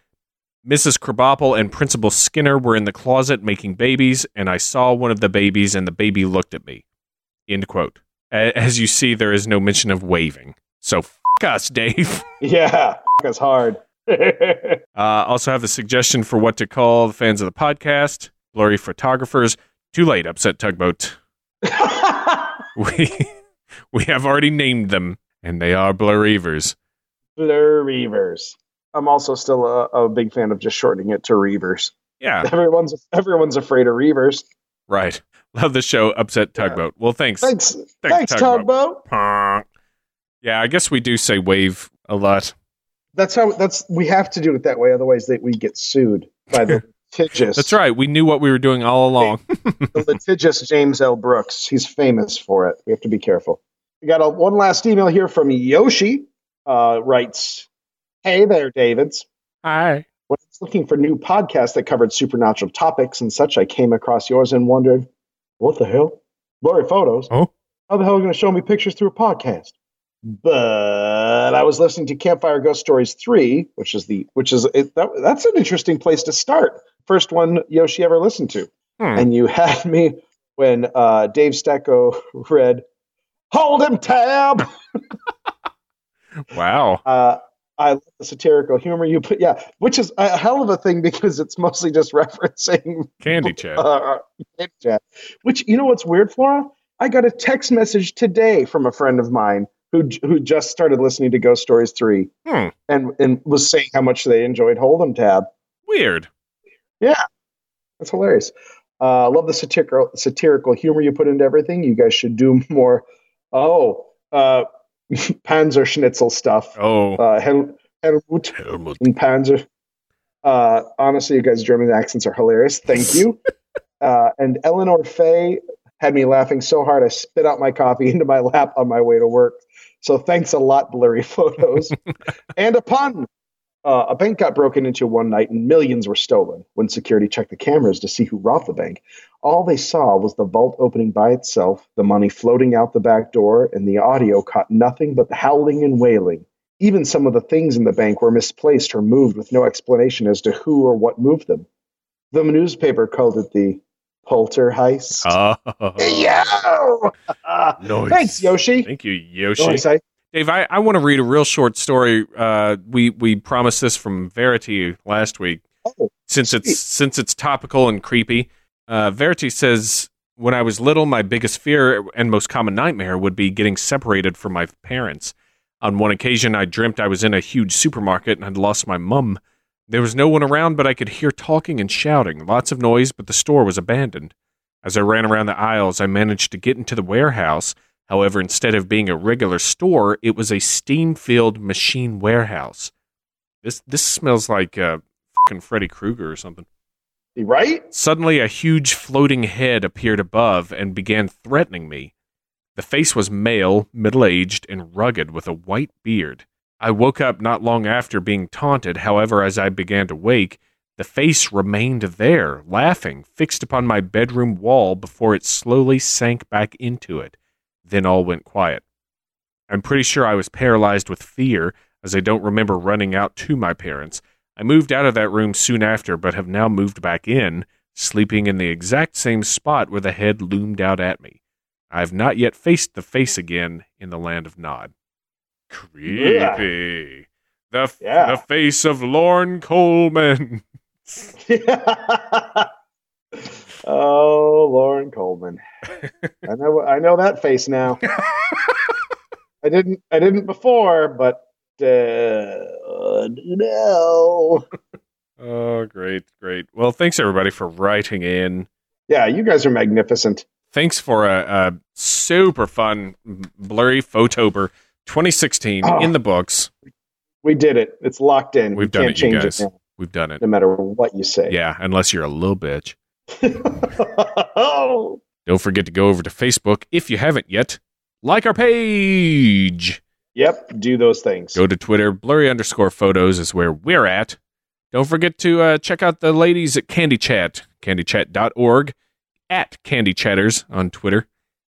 Mrs. Krabappel and Principal Skinner were in the closet making babies, and I saw one of the babies, and the baby looked at me. End quote. As you see, there is no mention of waving. So, f us, Dave. [laughs] Yeah, us hard. [laughs] Uh, also have a suggestion for what to call the fans of the podcast blurry photographers. Too late, upset tugboat. [laughs] We we have already named them, and they are blurreavers. Blur Reavers. I'm also still a, a big fan of just shortening it to Reavers. Yeah, Everyone's everyone's afraid of Reavers. right. [laughs] Love the show. Upset Tugboat. Well, thanks. Thanks, thanks, Tugboat. Honk. Yeah, I guess we do say wave a lot. That's how. That's we have to do it that way. Otherwise, they, we get sued by the [laughs] litigious. That's right. We knew what we were doing all along. [laughs] the litigious James L. Brooks. He's famous for it. We have to be careful. We got a, one last email here from Yoshi. Uh, writes, "Hey there, Davids. Hi. When I was looking for new podcasts that covered supernatural topics and such, I came across yours and wondered, what the hell? Blurry photos. Oh. How the hell are you going to show me pictures through a podcast? But I was listening to Campfire Ghost Stories 3, which is the which is it, that, that's an interesting place to start. First one Yoshi ever listened to. Hmm. And you had me when uh, Dave Stecco [laughs] read Hold him tab. [laughs] Wow. Uh, I love the satirical humor you put. Yeah, which is a hell of a thing because it's mostly just [laughs] referencing Candy chat. [laughs] uh, Candy Chat. Which you know what's weird, Flora? I got a text message today from a friend of mine who who just started listening to Ghost Stories three Hmm. and and was saying how much they enjoyed Hold'em Tab. Weird. Yeah, that's hilarious. Uh, I love the satirical satirical humor you put into everything. You guys should do [laughs] more. Oh, uh, [laughs] Panzer Schnitzel stuff. Oh. Uh, Hel- Helmut Helmut. and Panzer. Uh, honestly, you guys' German accents are hilarious. Thank you. [laughs] uh, and Eleanor Fay had me laughing so hard I spit out my coffee [laughs] into my lap on my way to work. So thanks a lot, blurry photos. and a pun. Uh, a bank got broken into one night and millions were stolen. When security checked the cameras to see who robbed the bank, all they saw was the vault opening by itself, the money floating out the back door, and the audio caught nothing but the howling and wailing. Even some of the things in the bank were misplaced or moved with no explanation as to who or what moved them. The newspaper called it the poltergeist. Oh. Yo! [laughs] Nice. Thanks, Yoshi. Thank you, Yoshi. Nice, I- Dave, I, I want to read a real short story. Uh, we we promised this from Verity last week. Oh, since sweet. it's since it's topical and creepy. Uh, Verity says, "When I was little, my biggest fear and most common nightmare would be getting separated from my parents. On one occasion, I dreamt I was in a huge supermarket and had lost my mum. There was no one around, but I could hear talking and shouting, lots of noise, but the store was abandoned. As I ran around the aisles, I managed to get into the warehouse." However, instead of being a regular store, it was a steam-filled machine warehouse. This this smells like uh, fucking Freddy Krueger or something. right? Suddenly, a huge floating head appeared above and began threatening me. The face was male, middle aged, and rugged with a white beard. I woke up not long after being taunted. However, as I began to wake, the face remained there, laughing, fixed upon my bedroom wall before it slowly sank back into it. Then all went quiet. I'm pretty sure I was paralyzed with fear, as I don't remember running out to my parents. I moved out of that room soon after, but have now moved back in, sleeping in the exact same spot where the head loomed out at me. I have not yet faced the face again in the land of Nod. Creepy. The, f- Yeah. the face of Lorne Coleman. [laughs] [laughs] oh, Lauren Coleman. I know I know that face now. [laughs] I didn't I didn't before, but uh, no. [laughs] Oh, great, great. Well, thanks everybody for writing in. Yeah, you guys are magnificent. Thanks for a, a super fun blurry photober 2016 Oh. in the books. We did it. It's locked in. We've You done it, you guys. it now, We've done it. no matter what you say. Yeah, unless you're a little bitch. [laughs] Don't forget to go over to Facebook if you haven't yet. Like our page. yep, do those things. Go to Twitter. Blurry underscore photos is where we're at. Don't forget to uh, check out the ladies at Candy Chat, candychat.org, at Candy Chatters on Twitter.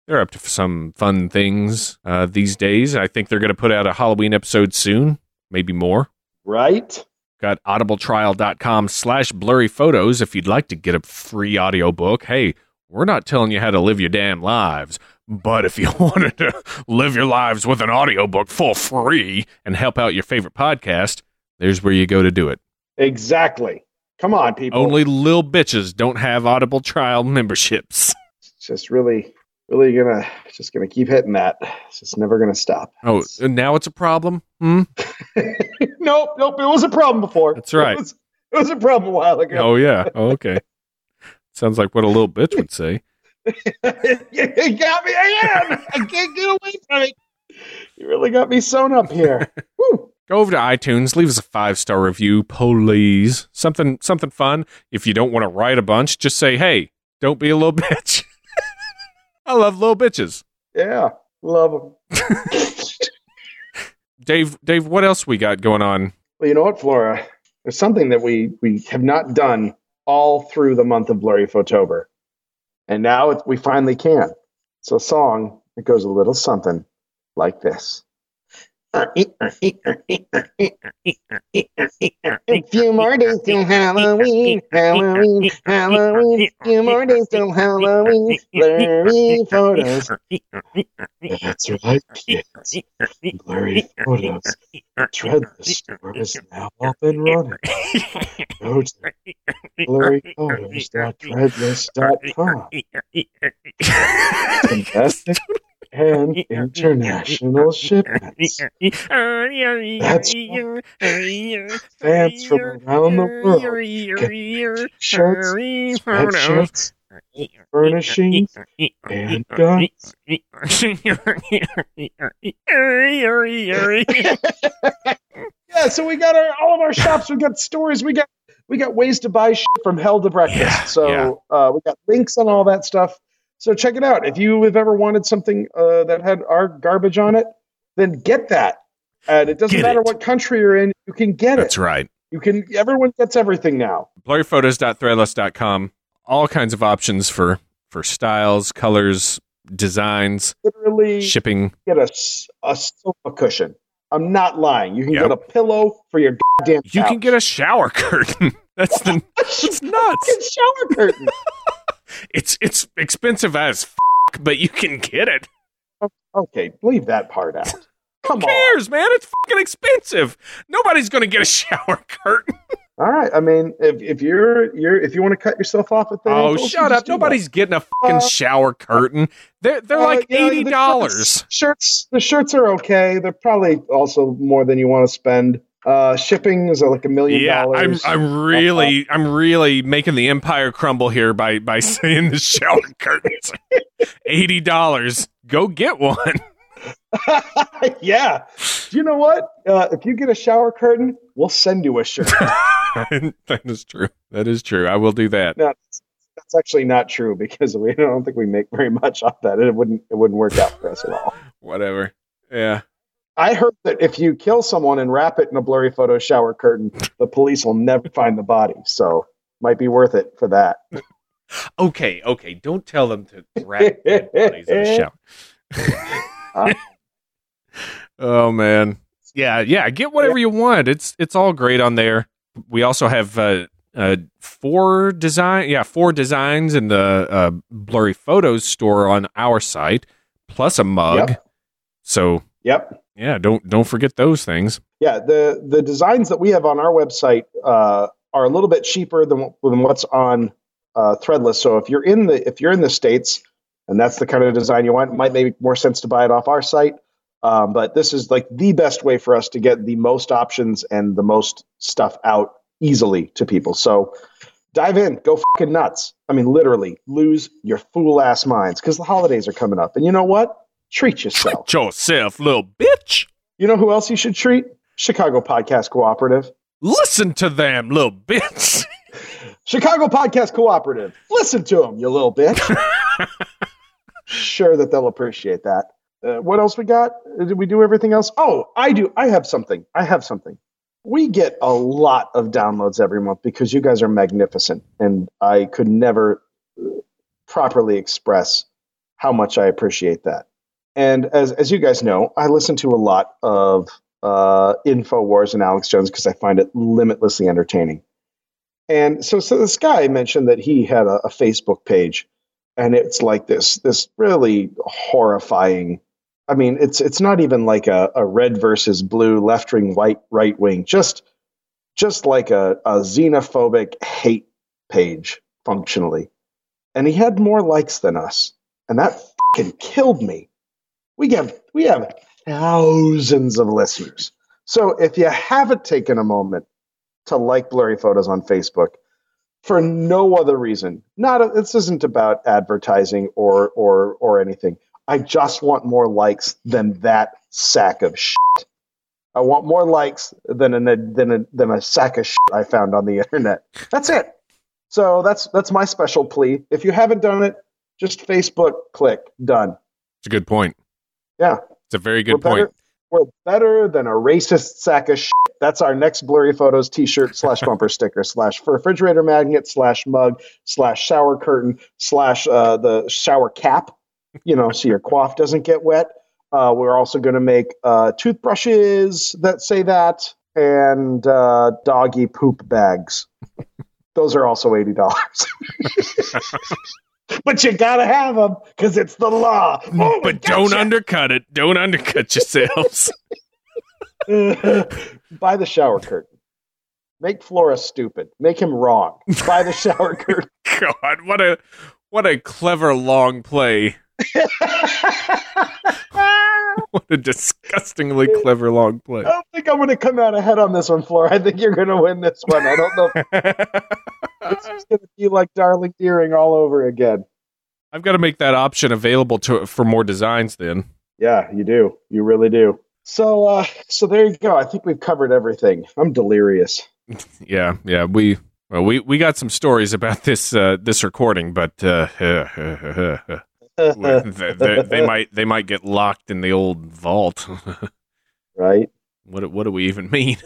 They're up to some fun things uh, these days. I think they're going to put out a Halloween episode soon, maybe more. Right? Got audibletrial.com slash blurry photos if you'd like to get a free audiobook. Hey, we're not telling you how to live your damn lives, but if you [laughs] wanted to live your lives with an audiobook for free and help out your favorite podcast, there's where you go to do it. Exactly. Come on, people. Only lil bitches don't have Audible trial memberships. [laughs] It's just really, really gonna just gonna keep hitting that. It's just never gonna stop. Oh, and now it's a problem? Hmm? [laughs] nope, nope. It was a problem before. That's right. It was, it was a problem a while ago. Oh yeah. Oh, okay. Sounds like what a little bitch would say. [laughs] you got me again. I can't get away from it. You really got me sewn up here. [laughs] Woo. Go over to iTunes, leave us a five star review, please. Something something fun. If you don't want to write a bunch, just say, "Hey, don't be a little [laughs] bitch." I love little bitches. Yeah, love them. Dave, Dave, what else we got going on? Well, you know what, Flora? There's something that we we have not done all through the month of Blurry Photober, and now it, we finally can. It's a song that goes a little something like this. A few more days till Halloween, Halloween, Halloween. Few more days till Halloween. Blurry photos. That's right, kids. Blurry photos. Dread the store is now up and running. Go to blurryphotos.threadless.com. Domestic and [laughs] international shipments. That's. Fans from around the world get shirts, sweatshirts, furnishings, and guns. [laughs] yeah, so we got our all of our shops. We got stores. We got we got ways to buy shit from hell to breakfast. Yeah, so yeah. Uh, we got links on all that stuff. So check it out. If you have ever wanted something uh, that had our garbage on it, then get that. And it doesn't Get matter it. what country you're in, you can get That's it. That's right. You can. Everyone gets everything now. blurryphotos.threadless.com. All kinds of options for for styles, colors, designs, Literally, shipping. get a, a sofa cushion. I'm not lying. You can Yep. get a pillow for your goddamn. You can get a shower curtain. [laughs] That's the [laughs] that's nuts. Shower curtain. [laughs] It's it's expensive as f- but you can get it. okay, leave that part out. [laughs] Come Who on. cares, man? It's fucking expensive. Nobody's gonna get a [laughs] shower curtain. All right. I mean, if, if you're you're if you want to cut yourself off at the Oh, ankles, shut up! Nobody's getting a fucking Uh, shower curtain. They're they're Uh, like yeah, eighty dollars. Shirts, the shirts are okay. They're probably also more than you want to spend. Uh, shipping is like a million Yeah, I'm dollars. I'm really I'm really making the empire crumble here by by [laughs] saying the shower curtains. Eighty dollars. Go get one. [laughs] [laughs] yeah. Do you know what? Uh, if you get a shower curtain, we'll send you a shirt. that is true. That is true. I will do that. no, that's, that's actually not true because we I don't think we make very much off that. It wouldn't it wouldn't work out for us at all. Whatever. Yeah. I heard that if you kill someone and wrap it in a blurry photo shower curtain, the police will never find the body. So might be worth it for that. Okay, okay. Don't tell them to wrap dead [laughs] bodies in a shower. [laughs] oh man. Yeah, yeah. Get whatever you want. It's it's all great on there. We also have uh, uh, four design, yeah, four designs in the uh, blurry photos store on our site, plus a mug. Yep. So Yep. Yeah, don't don't forget those things. Yeah, the the designs that we have on our website uh, are a little bit cheaper than than what's on uh, Threadless. So if you're in the if you're in the states and that's the kind of design you want, it might make more sense to buy it off our site. Um, but this is like the best way for us to get the most options and the most stuff out easily to people. So dive in, go fucking nuts. I mean, literally lose your fool ass minds because the holidays are coming up. And you know what? Treat yourself. Joseph, little bitch. You know who else you should treat? Chicago Podcast Cooperative. Listen to them, little bitch. Chicago Podcast Cooperative. Listen to them, you little bitch. [laughs] sure that they'll appreciate that. Uh, what else we got? Uh, Did we do everything else? Oh, I do. I have something. I have something. We get a lot of downloads every month because you guys are magnificent, and I could never uh, properly express how much I appreciate that. And as as you guys know, I listen to a lot of uh, Infowars and Alex Jones because I find it limitlessly entertaining. And so, so this guy mentioned that he had a, a Facebook page, and it's like this this really horrifying. I mean, it's it's not even like a, a red versus blue, left wing, white, right wing. Just just like a, a xenophobic hate page functionally. And he had more likes than us, and that fucking killed me. We have we have thousands of listeners. So if you haven't taken a moment to like blurry photos on Facebook for no other reason, not a, this isn't about advertising or or or anything. I just want more likes than that sack of shit. I want more likes than a than a than a sack of shit I found on the internet. That's it. So that's that's my special plea. If you haven't done it, just Facebook click done. It's a good point. Yeah. It's a very good we're point. Better, we're better than a racist sack of shit. That's our next blurry photos T-shirt slash [laughs] bumper sticker slash refrigerator magnet slash mug slash shower curtain slash uh, the shower cap. You know, so your quaff doesn't get wet. Uh, we're also going to make uh, toothbrushes that say that and uh, doggy poop bags. Those are also eighty dollars. [laughs] [laughs] but you gotta have them because it's the law. Mm, oh, we but don't undercut it. Don't undercut yourselves. [laughs] [laughs] Buy the shower curtain. Make Flora stupid. Make him wrong. Buy the shower curtain. [laughs] God, what a what a clever long play. What a disgustingly clever long play. I don't think I'm going to come out ahead on this one, Flora. I think you're going to win this one. I don't know. It's just going to be like Darling Deering all over again. I've got to make that option available to for more designs then. Yeah, you do. You really do. So, uh, so there you go. I think we've covered everything. I'm delirious. [laughs] Yeah, yeah, we well, we we got some stories about this uh, this recording, but uh, [laughs] they, they, they might they might get locked in the old vault. [laughs] right? what do- what do we even mean?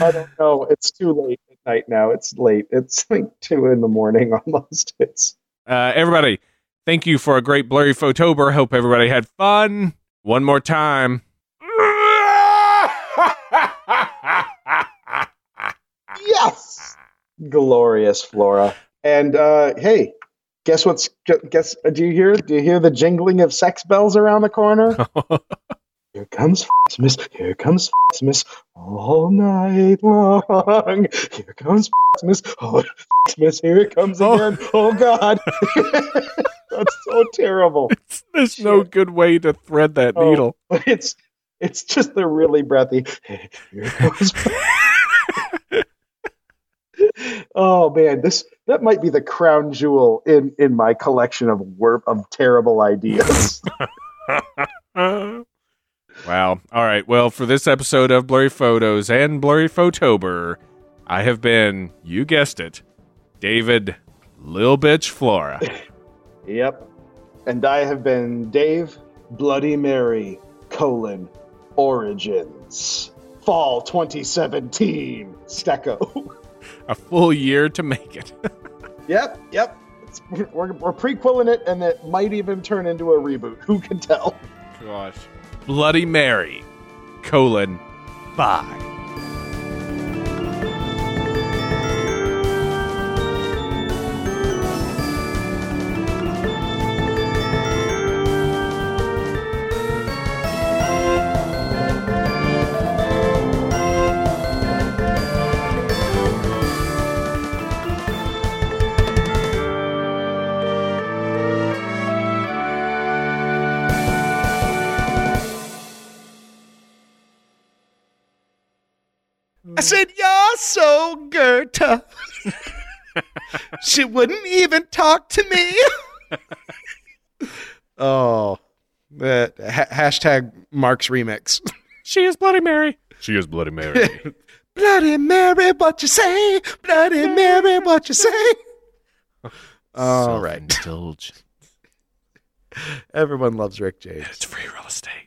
I don't know. It's too late at night now. It's late. It's [laughs] like two in the morning [laughs] almost. It's Uh, everybody, thank you for a great blurry photober. Hope everybody had fun. One more time. [laughs] yes, glorious Flora. And uh, hey, guess what's guess? uh, Do you hear? Do you hear the jingling of sex bells around the corner? Here comes Xmas, here comes Xmas, all night long. Here comes Xmas, oh Xmas, here it comes Oh. again. Oh, God. [laughs] That's so terrible. There's no good way to thread that Oh. needle. [laughs] It's it's just the really breathy. Here comes [laughs] Oh man, this that might be the crown jewel in in my collection of work of terrible ideas. Wow. All right. Well, for this episode of Blurry Photos and Blurry Photober, I have been, you guessed it, David Lil Bitch Flora. [laughs] Yep. And I have been Dave Bloody Mary colon Origins Fall 2017 Stecco. [laughs] A full year to make it. [laughs] yep, yep. It's, we're, we're prequeling it, and it might even turn into a reboot. Who can tell? Gosh. Bloody Mary, colon, bye. So Goethe. she wouldn't even talk to me. [laughs] oh, that ha- hashtag Mark's remix. She is Bloody Mary. She is Bloody Mary. [laughs] Bloody Mary, what you say? Bloody Mary, what you say? All right. Self-indulgent. [laughs] Everyone loves Rick James. It's free real estate.